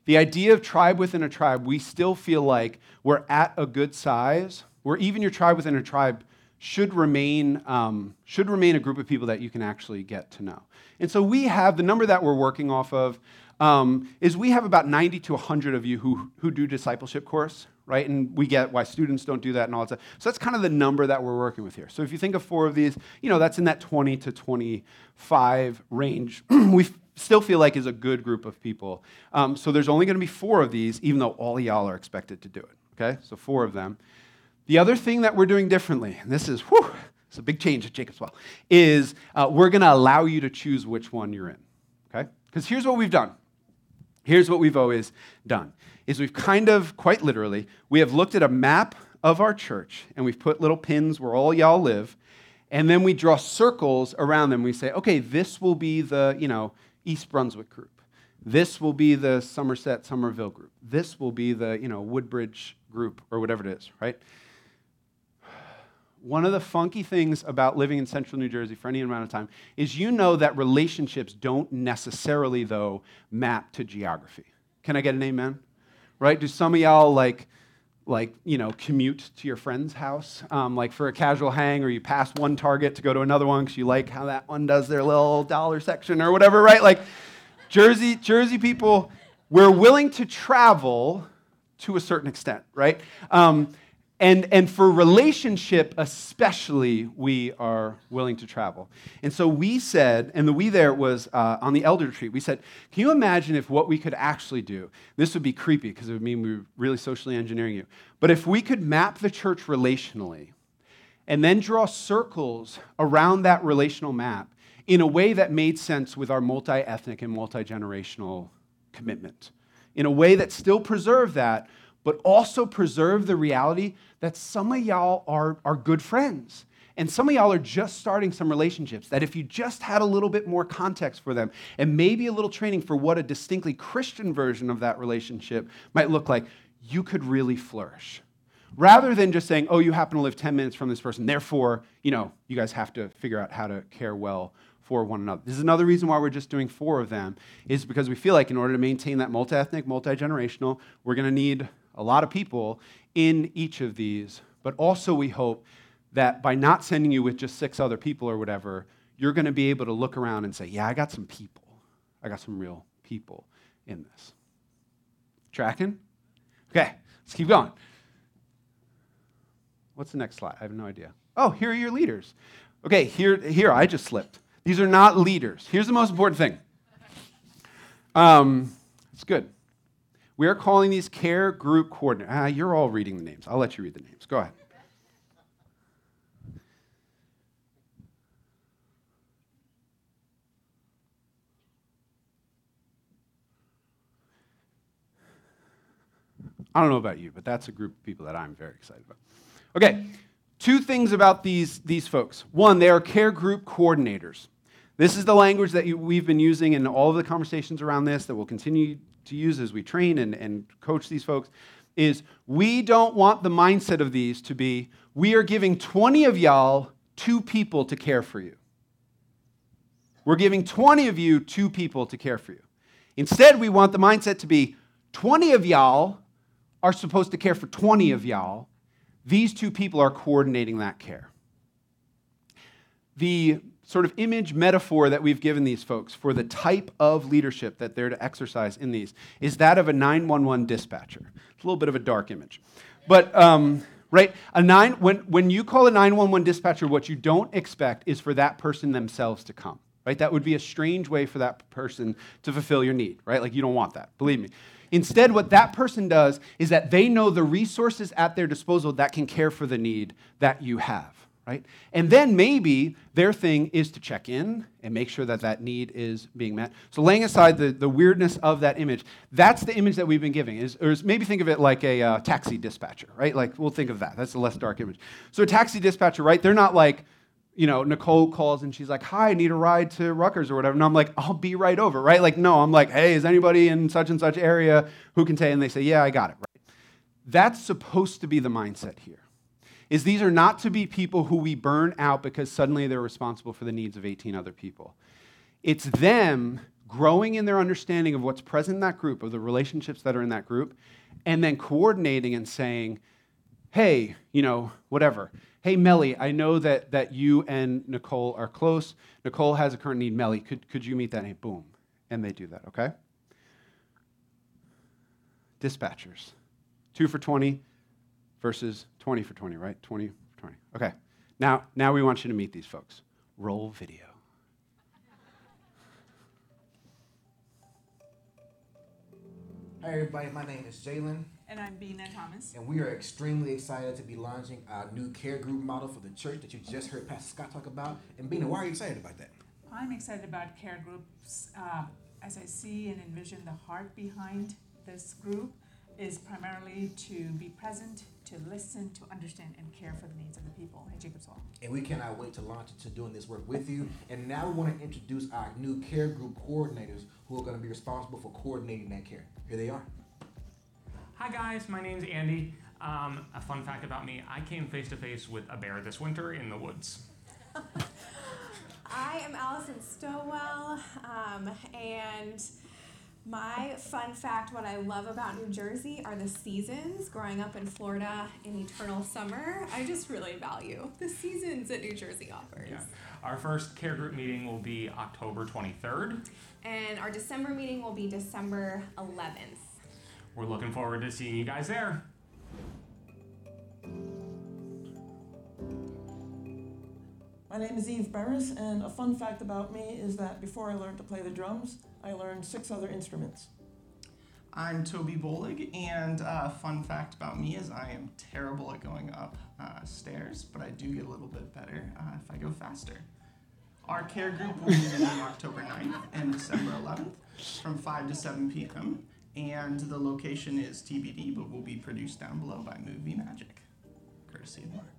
the idea of tribe within a tribe, we still feel like we're at a good size, where even your tribe within a tribe should remain, um, should remain a group of people that you can actually get to know. And so we have the number that we're working off of um, is we have about 90 to 100 of you who, who do discipleship course right? And we get why students don't do that and all that stuff. So that's kind of the number that we're working with here. So if you think of four of these, you know, that's in that 20 to 25 range. we still feel like is a good group of people. Um, so there's only going to be four of these, even though all y'all are expected to do it. Okay, so four of them. The other thing that we're doing differently, and this is whew, it's a big change at Jacob's Well, is uh, we're going to allow you to choose which one you're in. Okay, because here's what we've done. Here's what we've always done is we've kind of, quite literally, we have looked at a map of our church and we've put little pins where all y'all live, and then we draw circles around them. We say, okay, this will be the, you know, East Brunswick group. This will be the Somerset Somerville group. This will be the, you know, Woodbridge group or whatever it is, right? One of the funky things about living in central New Jersey for any amount of time is you know that relationships don't necessarily, though, map to geography. Can I get an amen? right? Do some of y'all like, like you know, commute to your friend's house, um, like for a casual hang, or you pass one Target to go to another one because you like how that one does their little dollar section or whatever, right? Like, Jersey, Jersey people, we're willing to travel to a certain extent, right? Um, and, and for relationship, especially, we are willing to travel. And so we said, and the we there was uh, on the elder retreat, we said, can you imagine if what we could actually do, this would be creepy because it would mean we were really socially engineering you, but if we could map the church relationally and then draw circles around that relational map in a way that made sense with our multi ethnic and multi generational commitment, in a way that still preserved that, but also preserve the reality that some of y'all are, are good friends. And some of y'all are just starting some relationships that if you just had a little bit more context for them and maybe a little training for what a distinctly Christian version of that relationship might look like, you could really flourish. Rather than just saying, oh, you happen to live 10 minutes from this person, therefore, you know, you guys have to figure out how to care well for one another. This is another reason why we're just doing four of them, is because we feel like in order to maintain that multi ethnic, multi generational, we're going to need a lot of people in each of these. But also, we hope that by not sending you with just six other people or whatever, you're going to be able to look around and say, yeah, I got some people. I got some real people in this. Tracking? Okay, let's keep going. What's the next slide? I have no idea. Oh, here are your leaders. Okay, here, here I just slipped. These are not leaders. Here's the most important thing. Um, it's good. We are calling these care group coordinators. Ah, you're all reading the names. I'll let you read the names. Go ahead. I don't know about you, but that's a group of people that I'm very excited about. Okay, two things about these, these folks. One, they are care group coordinators. This is the language that you, we've been using in all of the conversations around this that will continue to use as we train and, and coach these folks is we don't want the mindset of these to be we are giving 20 of y'all two people to care for you. We're giving 20 of you two people to care for you. Instead, we want the mindset to be 20 of y'all are supposed to care for 20 of y'all. These two people are coordinating that care. The sort of image metaphor that we've given these folks for the type of leadership that they're to exercise in these is that of a 911 dispatcher. It's a little bit of a dark image. But, um, right, a nine, when, when you call a 911 dispatcher, what you don't expect is for that person themselves to come, right? That would be a strange way for that person to fulfill your need, right? Like, you don't want that, believe me. Instead, what that person does is that they know the resources at their disposal that can care for the need that you have right? And then maybe their thing is to check in and make sure that that need is being met. So laying aside the, the weirdness of that image, that's the image that we've been giving. Is, or is maybe think of it like a uh, taxi dispatcher, right? Like we'll think of that. That's a less dark image. So a taxi dispatcher, right? They're not like, you know, Nicole calls and she's like, hi, I need a ride to Rutgers or whatever. And I'm like, I'll be right over, right? Like, no, I'm like, hey, is anybody in such and such area who can take? And they say, yeah, I got it, right? That's supposed to be the mindset here is these are not to be people who we burn out because suddenly they're responsible for the needs of 18 other people. It's them growing in their understanding of what's present in that group, of the relationships that are in that group, and then coordinating and saying, hey, you know, whatever. Hey, Melly, I know that, that you and Nicole are close. Nicole has a current need. Melly, could, could you meet that need? Boom. And they do that, okay? Dispatchers. Two for 20, versus 20 for 20, right? 20 for 20. Okay. Now, now we want you to meet these folks. Roll video. Hi, everybody. My name is Jalen. And I'm Bina Thomas. And we are extremely excited to be launching our new care group model for the church that you just heard Pastor Scott talk about. And Bina, why are you excited about that? I'm excited about care groups uh, as I see and envision the heart behind this group is primarily to be present, to listen, to understand, and care for the needs of the people at Jacob's Well. And we cannot wait to launch into doing this work with you. And now we want to introduce our new care group coordinators who are going to be responsible for coordinating that care. Here they are. Hi guys, my name's Andy. Um, a fun fact about me: I came face to face with a bear this winter in the woods. I am Allison Stowell, um, and My fun fact what I love about New Jersey are the seasons. Growing up in Florida in eternal summer, I just really value the seasons that New Jersey offers. Yeah. Our first care group meeting will be October 23rd. And our December meeting will be December 11th. We're looking forward to seeing you guys there. My name is Eve Barris, and a fun fact about me is that before I learned to play the drums, I learned six other instruments. I'm Toby Bolig, and uh, fun fact about me is I am terrible at going up uh, stairs, but I do get a little bit better uh, if I go faster. Our care group will be meeting October 9th and December 11th from 5 to 7 p.m., and the location is TBD, but will be produced down below by Movie Magic, courtesy of Mark.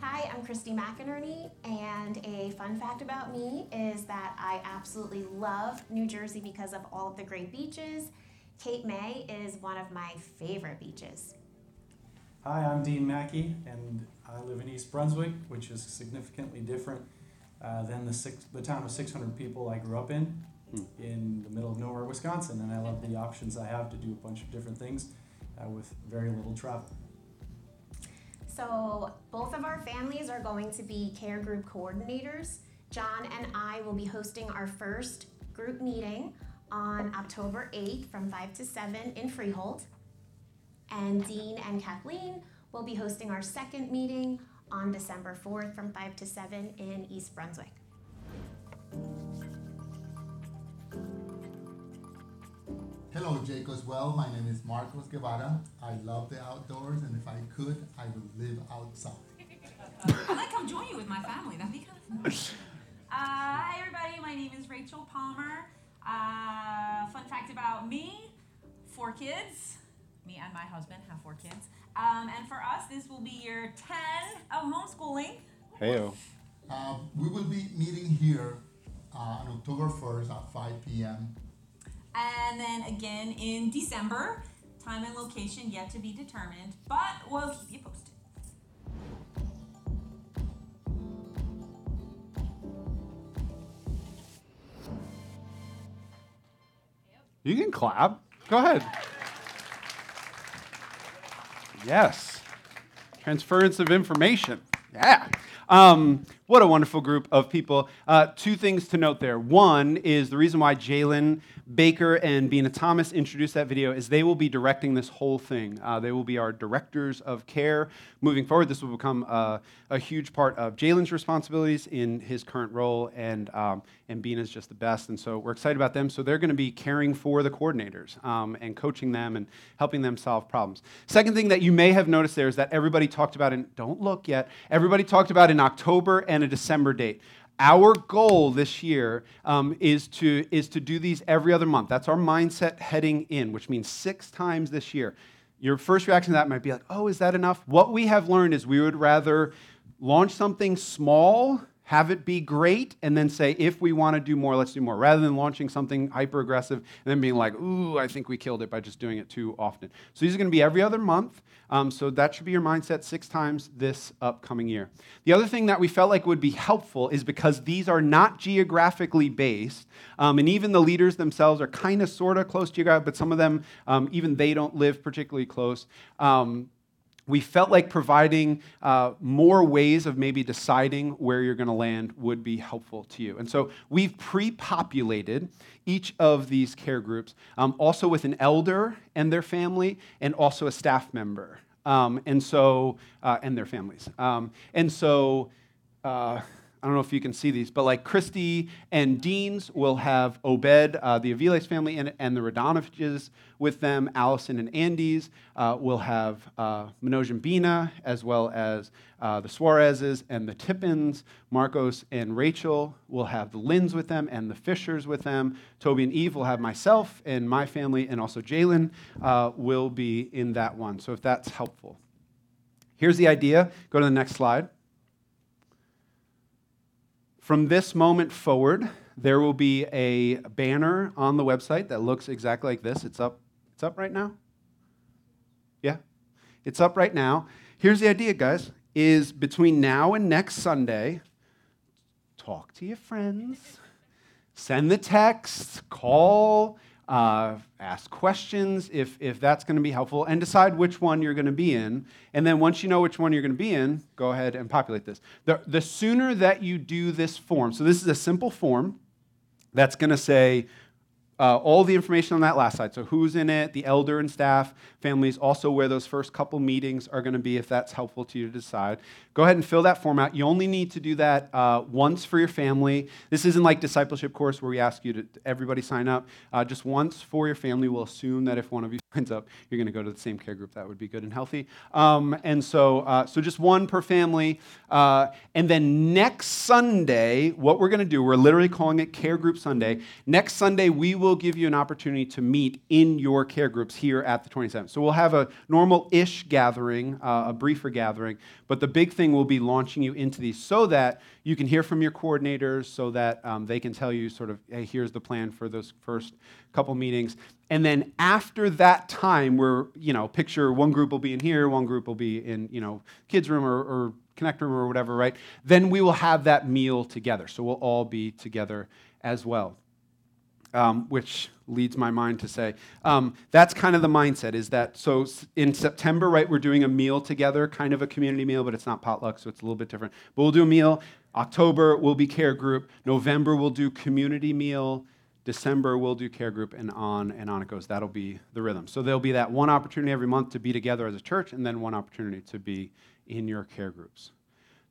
Hi, I'm Christy McInerney, and a fun fact about me is that I absolutely love New Jersey because of all of the great beaches. Cape May is one of my favorite beaches. Hi, I'm Dean Mackey, and I live in East Brunswick, which is significantly different uh, than the, six, the town of 600 people I grew up in, Hmm. in the middle of nowhere, Wisconsin. And I love the options I have to do a bunch of different things uh, with very little travel. So, both of our families are going to be care group coordinators. John and I will be hosting our first group meeting on October 8th from 5 to 7 in Freehold. And Dean and Kathleen will be hosting our second meeting on December 4th from 5 to 7 in East Brunswick. Hello, Jacob's Well. My name is Marcos Guevara. I love the outdoors, and if I could, I would live outside. I might come join you with my family. That'd be kind of fun. Uh, hi, everybody. My name is Rachel Palmer. Uh, fun fact about me four kids. Me and my husband have four kids. Um, and for us, this will be year 10 of homeschooling. Heyo. Uh, we will be meeting here uh, on October 1st at 5 p.m. And then again in December. Time and location yet to be determined, but we'll keep you posted. You can clap. Go ahead. Yes. Transference of information. Yeah. Um, what a wonderful group of people. Uh, two things to note there. One is the reason why Jalen Baker and Bina Thomas introduced that video is they will be directing this whole thing. Uh, they will be our directors of care moving forward. This will become uh, a huge part of Jalen's responsibilities in his current role, and um, and Bina's just the best. And so we're excited about them. So they're going to be caring for the coordinators um, and coaching them and helping them solve problems. Second thing that you may have noticed there is that everybody talked about in don't look yet. Everybody talked about in October and a December date. Our goal this year um, is, to, is to do these every other month. That's our mindset heading in, which means six times this year. Your first reaction to that might be like, oh, is that enough? What we have learned is we would rather launch something small, have it be great, and then say, if we want to do more, let's do more, rather than launching something hyper aggressive and then being like, ooh, I think we killed it by just doing it too often. So these are going to be every other month. Um, so that should be your mindset six times this upcoming year. The other thing that we felt like would be helpful is because these are not geographically based, um, and even the leaders themselves are kind of sort of close geographically, but some of them, um, even they don't live particularly close. Um, we felt like providing uh, more ways of maybe deciding where you're going to land would be helpful to you. And so we've pre populated each of these care groups, um, also with an elder and their family, and also a staff member. Um, and so, uh, and their families. Um, and so, uh, I don't know if you can see these, but like Christy and Dean's will have Obed, uh, the Aviles family, and, and the Radonoviches with them. Allison and Andy's uh, will have uh, Manoj and Bina, as well as uh, the Suarezes and the Tippins. Marcos and Rachel will have the Lynns with them and the Fishers with them. Toby and Eve will have myself and my family, and also Jalen uh, will be in that one. So if that's helpful. Here's the idea. Go to the next slide. From this moment forward, there will be a banner on the website that looks exactly like this. It's up. It's up right now. Yeah. It's up right now. Here's the idea, guys, is between now and next Sunday, talk to your friends, send the text, call, uh, ask questions if, if that's going to be helpful, and decide which one you're going to be in. And then once you know which one you're going to be in, go ahead and populate this. The, the sooner that you do this form, so this is a simple form that's going to say uh, all the information on that last slide. So, who's in it, the elder and staff, families, also where those first couple meetings are going to be, if that's helpful to you to decide. Go ahead and fill that form out. You only need to do that uh, once for your family. This isn't like discipleship course where we ask you to everybody sign up. Uh, just once for your family. We'll assume that if one of you signs up, you're going to go to the same care group. That would be good and healthy. Um, and so, uh, so just one per family. Uh, and then next Sunday, what we're going to do, we're literally calling it Care Group Sunday. Next Sunday, we will give you an opportunity to meet in your care groups here at the 27th. So we'll have a normal-ish gathering, uh, a briefer gathering, but the big thing will be launching you into these so that you can hear from your coordinators, so that um, they can tell you sort of, hey, here's the plan for those first couple meetings. And then after that time, we're, you know, picture one group will be in here, one group will be in, you know, kids' room or, or connect room or whatever, right? Then we will have that meal together. So we'll all be together as well um, which leads my mind to say um, that's kind of the mindset is that so in september right we're doing a meal together kind of a community meal but it's not potluck so it's a little bit different but we'll do a meal october will be care group november we'll do community meal december we'll do care group and on and on it goes that'll be the rhythm so there'll be that one opportunity every month to be together as a church and then one opportunity to be in your care groups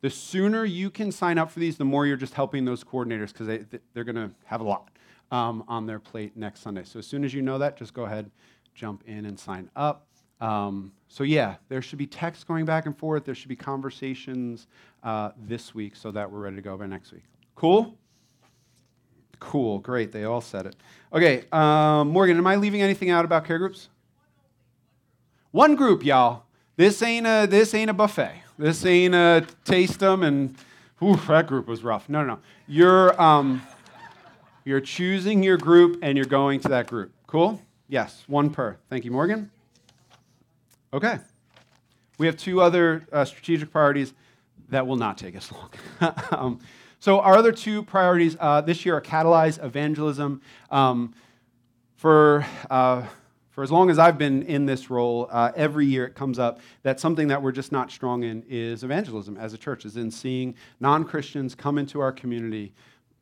the sooner you can sign up for these the more you're just helping those coordinators because they, they're going to have a lot um, on their plate next Sunday. So as soon as you know that, just go ahead, jump in and sign up. Um, so yeah, there should be text going back and forth. There should be conversations uh, this week so that we're ready to go by next week. Cool? Cool, great. They all said it. Okay, um, Morgan, am I leaving anything out about care groups? One group, y'all. This ain't a this ain't a buffet. This ain't a taste them and ooh, that group was rough. No, no, no. You're um, you're choosing your group and you're going to that group. Cool? Yes, one per. Thank you, Morgan. Okay. We have two other uh, strategic priorities that will not take us long. um, so, our other two priorities uh, this year are catalyze evangelism. Um, for uh, for as long as I've been in this role, uh, every year it comes up that something that we're just not strong in is evangelism as a church, is in seeing non Christians come into our community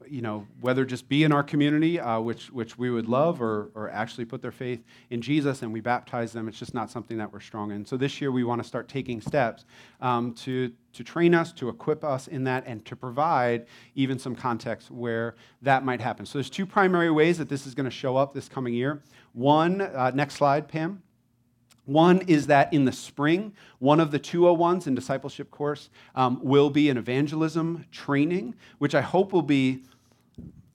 you know, whether just be in our community, uh, which, which we would love, or, or actually put their faith in Jesus and we baptize them, it's just not something that we're strong in. So this year we want to start taking steps um, to, to train us, to equip us in that, and to provide even some context where that might happen. So there's two primary ways that this is going to show up this coming year. One, uh, next slide, Pam. One is that in the spring, one of the 201s in discipleship course um, will be an evangelism training, which I hope will be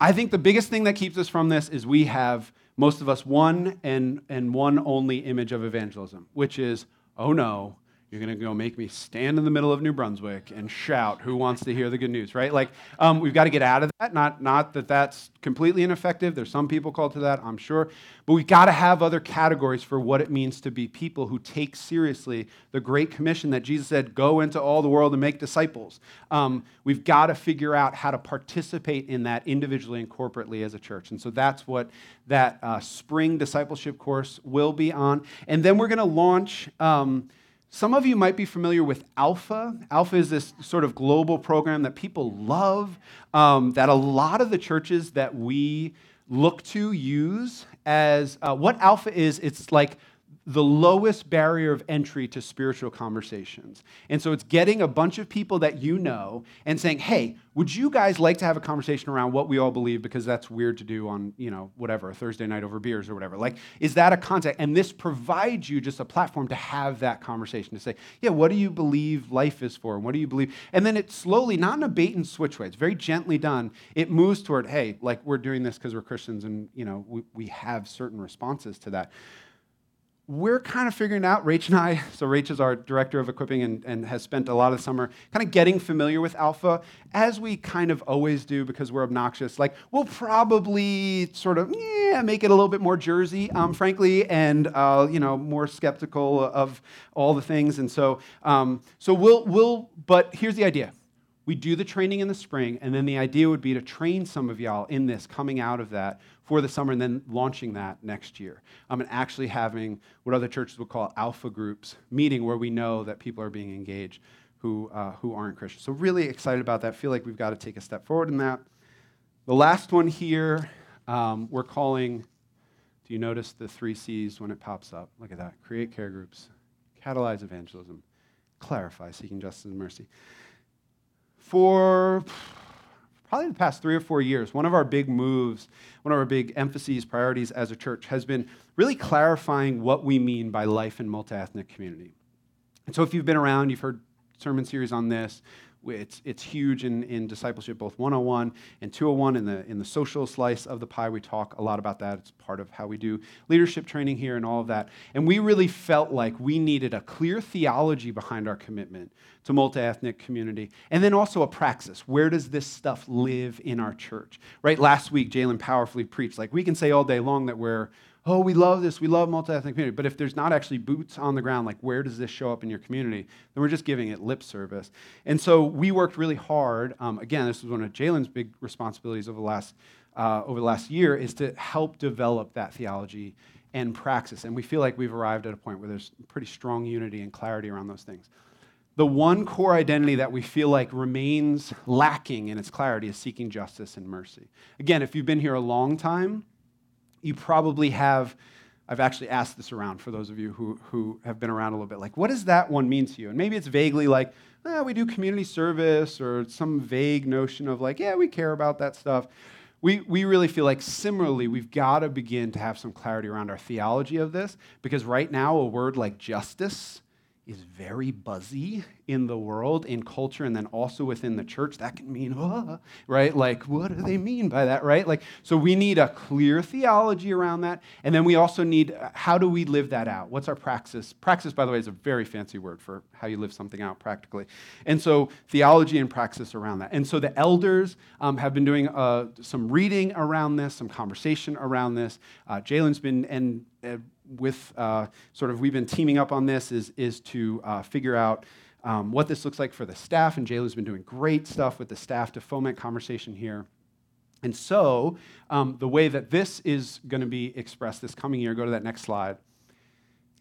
I think the biggest thing that keeps us from this is we have, most of us, one and, and one only image of evangelism, which is, oh no, you're going to go make me stand in the middle of New Brunswick and shout, who wants to hear the good news, right? Like, um, we've got to get out of that. Not, not that that's completely ineffective. There's some people called to that, I'm sure. But we've got to have other categories for what it means to be people who take seriously the Great Commission that Jesus said, go into all the world and make disciples. Um, we've got to figure out how to participate in that individually and corporately as a church. And so that's what that uh, spring discipleship course will be on. And then we're going to launch. Um, some of you might be familiar with Alpha. Alpha is this sort of global program that people love, um, that a lot of the churches that we look to use as uh, what Alpha is. It's like the lowest barrier of entry to spiritual conversations. And so it's getting a bunch of people that you know and saying, hey, would you guys like to have a conversation around what we all believe because that's weird to do on, you know, whatever, a Thursday night over beers or whatever. Like, is that a contact? And this provides you just a platform to have that conversation to say, yeah, what do you believe life is for? And What do you believe? And then it slowly, not in a bait and switch way, it's very gently done. It moves toward, hey, like we're doing this because we're Christians and, you know, we, we have certain responses to that we're kind of figuring out, Rach and I, so Rach is our director of equipping and, and has spent a lot of the summer kind of getting familiar with Alpha, as we kind of always do because we're obnoxious. Like, we'll probably sort of, yeah, make it a little bit more Jersey, um, frankly, and, uh, you know, more skeptical of all the things. And so, um, so we'll, we'll, but here's the idea We do the training in the spring, and then the idea would be to train some of y'all in this coming out of that for the summer and then launching that next year. Um, and actually having what other churches would call alpha groups meeting where we know that people are being engaged who, uh, who aren't Christians. So, really excited about that. Feel like we've got to take a step forward in that. The last one here, um, we're calling, do you notice the three C's when it pops up? Look at that create care groups, catalyze evangelism, clarify seeking justice and mercy for probably the past three or four years, one of our big moves, one of our big emphases, priorities as a church has been really clarifying what we mean by life in multi ethnic community. And so, if you've been around, you've heard sermon series on this. It's, it's huge in, in discipleship, both 101 and 201. In the, in the social slice of the pie, we talk a lot about that. It's part of how we do leadership training here and all of that. And we really felt like we needed a clear theology behind our commitment to multi ethnic community, and then also a praxis. Where does this stuff live in our church? Right? Last week, Jalen powerfully preached. Like, we can say all day long that we're oh, we love this, we love multi-ethnic community. But if there's not actually boots on the ground, like where does this show up in your community, then we're just giving it lip service. And so we worked really hard. Um, again, this was one of Jalen's big responsibilities over the last uh, over the last year is to help develop that theology and praxis. And we feel like we've arrived at a point where there's pretty strong unity and clarity around those things. The one core identity that we feel like remains lacking in its clarity is seeking justice and mercy. Again, if you've been here a long time, you probably have I've actually asked this around for those of you who, who have been around a little bit. Like, what does that one mean to you? And maybe it's vaguely like, eh, we do community service or some vague notion of like, yeah, we care about that stuff. We, we really feel like similarly, we've got to begin to have some clarity around our theology of this because right now, a word like justice is very buzzy in the world, in culture, and then also within the church. That can mean, oh, right? Like, what do they mean by that, right? Like, so we need a clear theology around that. And then we also need, how do we live that out? What's our praxis? Praxis, by the way, is a very fancy word for how you live something out practically. And so theology and praxis around that. And so the elders um, have been doing uh, some reading around this, some conversation around this. Uh, Jalen's been, and uh, with uh, sort of we've been teaming up on this is, is to uh, figure out um, what this looks like for the staff. And Jalen's been doing great stuff with the staff to foment conversation here. And so, um, the way that this is going to be expressed this coming year, go to that next slide,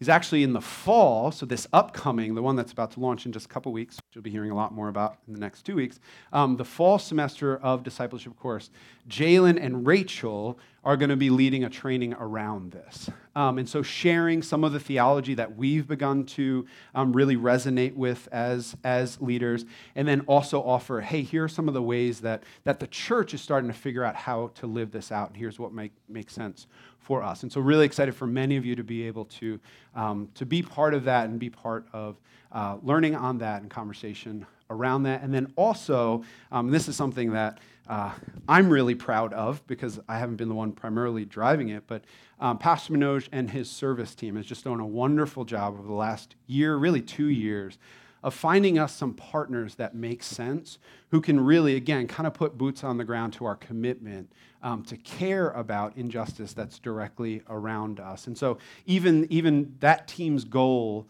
is actually in the fall. So, this upcoming, the one that's about to launch in just a couple weeks, which you'll be hearing a lot more about in the next two weeks, um, the fall semester of discipleship course, Jalen and Rachel are going to be leading a training around this. Um, and so, sharing some of the theology that we've begun to um, really resonate with as, as leaders, and then also offer hey, here are some of the ways that, that the church is starting to figure out how to live this out, and here's what make, makes sense for us. And so, really excited for many of you to be able to, um, to be part of that and be part of uh, learning on that and conversation around that. And then also, um, this is something that uh, I'm really proud of because I haven't been the one primarily driving it, but um, Pastor Manoj and his service team has just done a wonderful job over the last year, really two years, of finding us some partners that make sense, who can really, again, kind of put boots on the ground to our commitment um, to care about injustice that's directly around us. And so, even, even that team's goal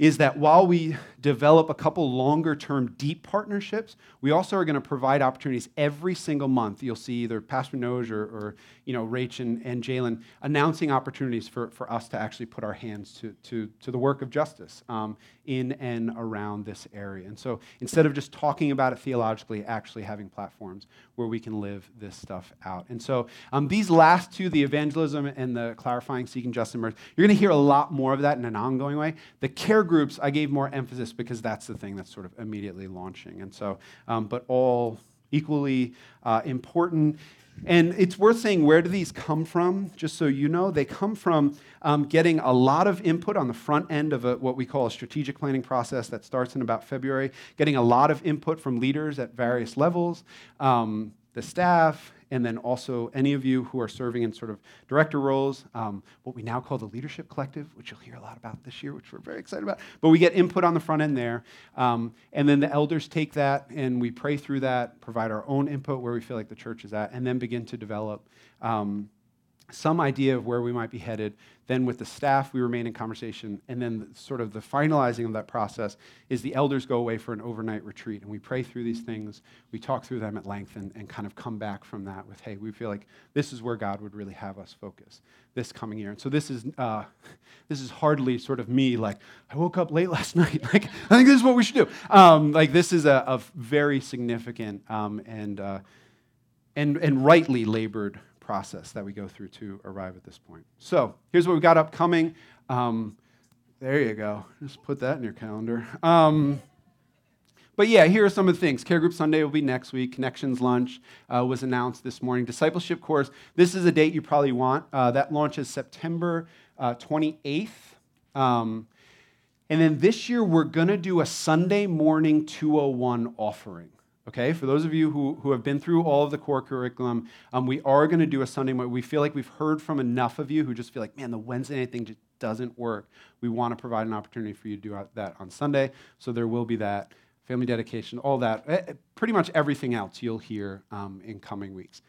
is that while we develop a couple longer term deep partnerships, we also are going to provide opportunities every single month. You'll see either Pastor Noj or, or you know, Rach and, and Jalen announcing opportunities for, for us to actually put our hands to, to, to the work of justice um, in and around this area. And so instead of just talking about it theologically, actually having platforms where we can live this stuff out. And so um, these last two, the evangelism and the clarifying, seeking justice and mercy, you're going to hear a lot more of that in an ongoing way. The care groups, I gave more emphasis because that's the thing that's sort of immediately launching. And so, um, but all equally uh, important. And it's worth saying where do these come from? Just so you know, they come from um, getting a lot of input on the front end of a, what we call a strategic planning process that starts in about February, getting a lot of input from leaders at various levels, um, the staff, and then also any of you who are serving in sort of director roles, um, what we now call the Leadership Collective, which you'll hear a lot about this year, which we're very excited about. But we get input on the front end there. Um, and then the elders take that and we pray through that, provide our own input where we feel like the church is at, and then begin to develop. Um, some idea of where we might be headed. Then, with the staff, we remain in conversation. And then, sort of the finalizing of that process is the elders go away for an overnight retreat. And we pray through these things, we talk through them at length, and, and kind of come back from that with, hey, we feel like this is where God would really have us focus this coming year. And so, this is, uh, this is hardly sort of me, like, I woke up late last night. like, I think this is what we should do. Um, like, this is a, a very significant um, and, uh, and, and rightly labored process that we go through to arrive at this point. So here's what we've got upcoming. Um, there you go. Just put that in your calendar. Um, but yeah, here are some of the things. Care Group Sunday will be next week. Connections Lunch uh, was announced this morning. Discipleship Course, this is a date you probably want. Uh, that launches September uh, 28th. Um, and then this year, we're going to do a Sunday morning 201 offering. Okay, for those of you who, who have been through all of the core curriculum, um, we are going to do a Sunday morning. We feel like we've heard from enough of you who just feel like, man, the Wednesday night thing just doesn't work. We want to provide an opportunity for you to do that on Sunday. So there will be that family dedication, all that, eh, pretty much everything else you'll hear um, in coming weeks.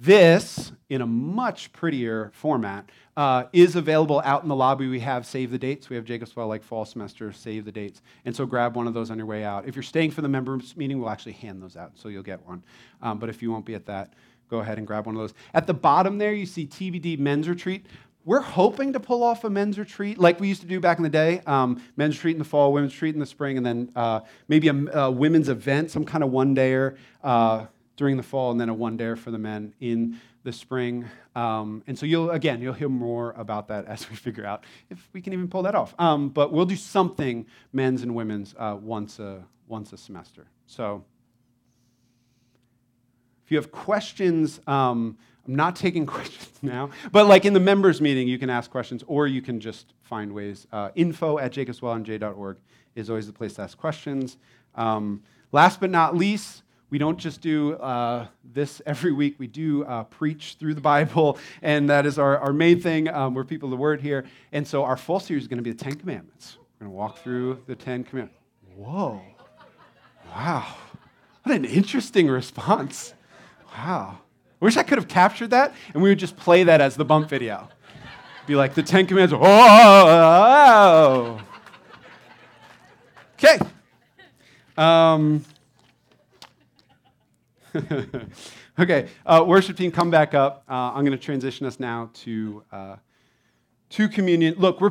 This, in a much prettier format, uh, is available out in the lobby. We have Save the Dates. We have Jacob's Well like fall semester Save the Dates. And so grab one of those on your way out. If you're staying for the members meeting, we'll actually hand those out, so you'll get one. Um, but if you won't be at that, go ahead and grab one of those. At the bottom there, you see TBD Men's Retreat. We're hoping to pull off a men's retreat like we used to do back in the day. Um, men's retreat in the fall, women's retreat in the spring, and then uh, maybe a, a, women's event, some kind of one dayer. Uh, during the fall, and then a one day for the men in the spring. Um, and so you'll again you'll hear more about that as we figure out if we can even pull that off. Um, but we'll do something men's and women's uh, once a once a semester. So if you have questions. Um, I'm not taking questions now, but like in the members meeting, you can ask questions or you can just find ways. Uh, info at jacobswellnj.org is always the place to ask questions. Um, last but not least, we don't just do uh, this every week. We do uh, preach through the Bible, and that is our, our main thing. Um, we're people of the Word here. And so our full series is going to be the Ten Commandments. We're going to walk through the Ten Commandments. Whoa. Wow. What an interesting response. Wow. I wish I could have captured that, and we would just play that as the bump video. Be like the Ten Commandments. Oh. Okay. Um, okay, uh, worship team, come back up. Uh, I'm going to transition us now to uh, to communion. Look, we're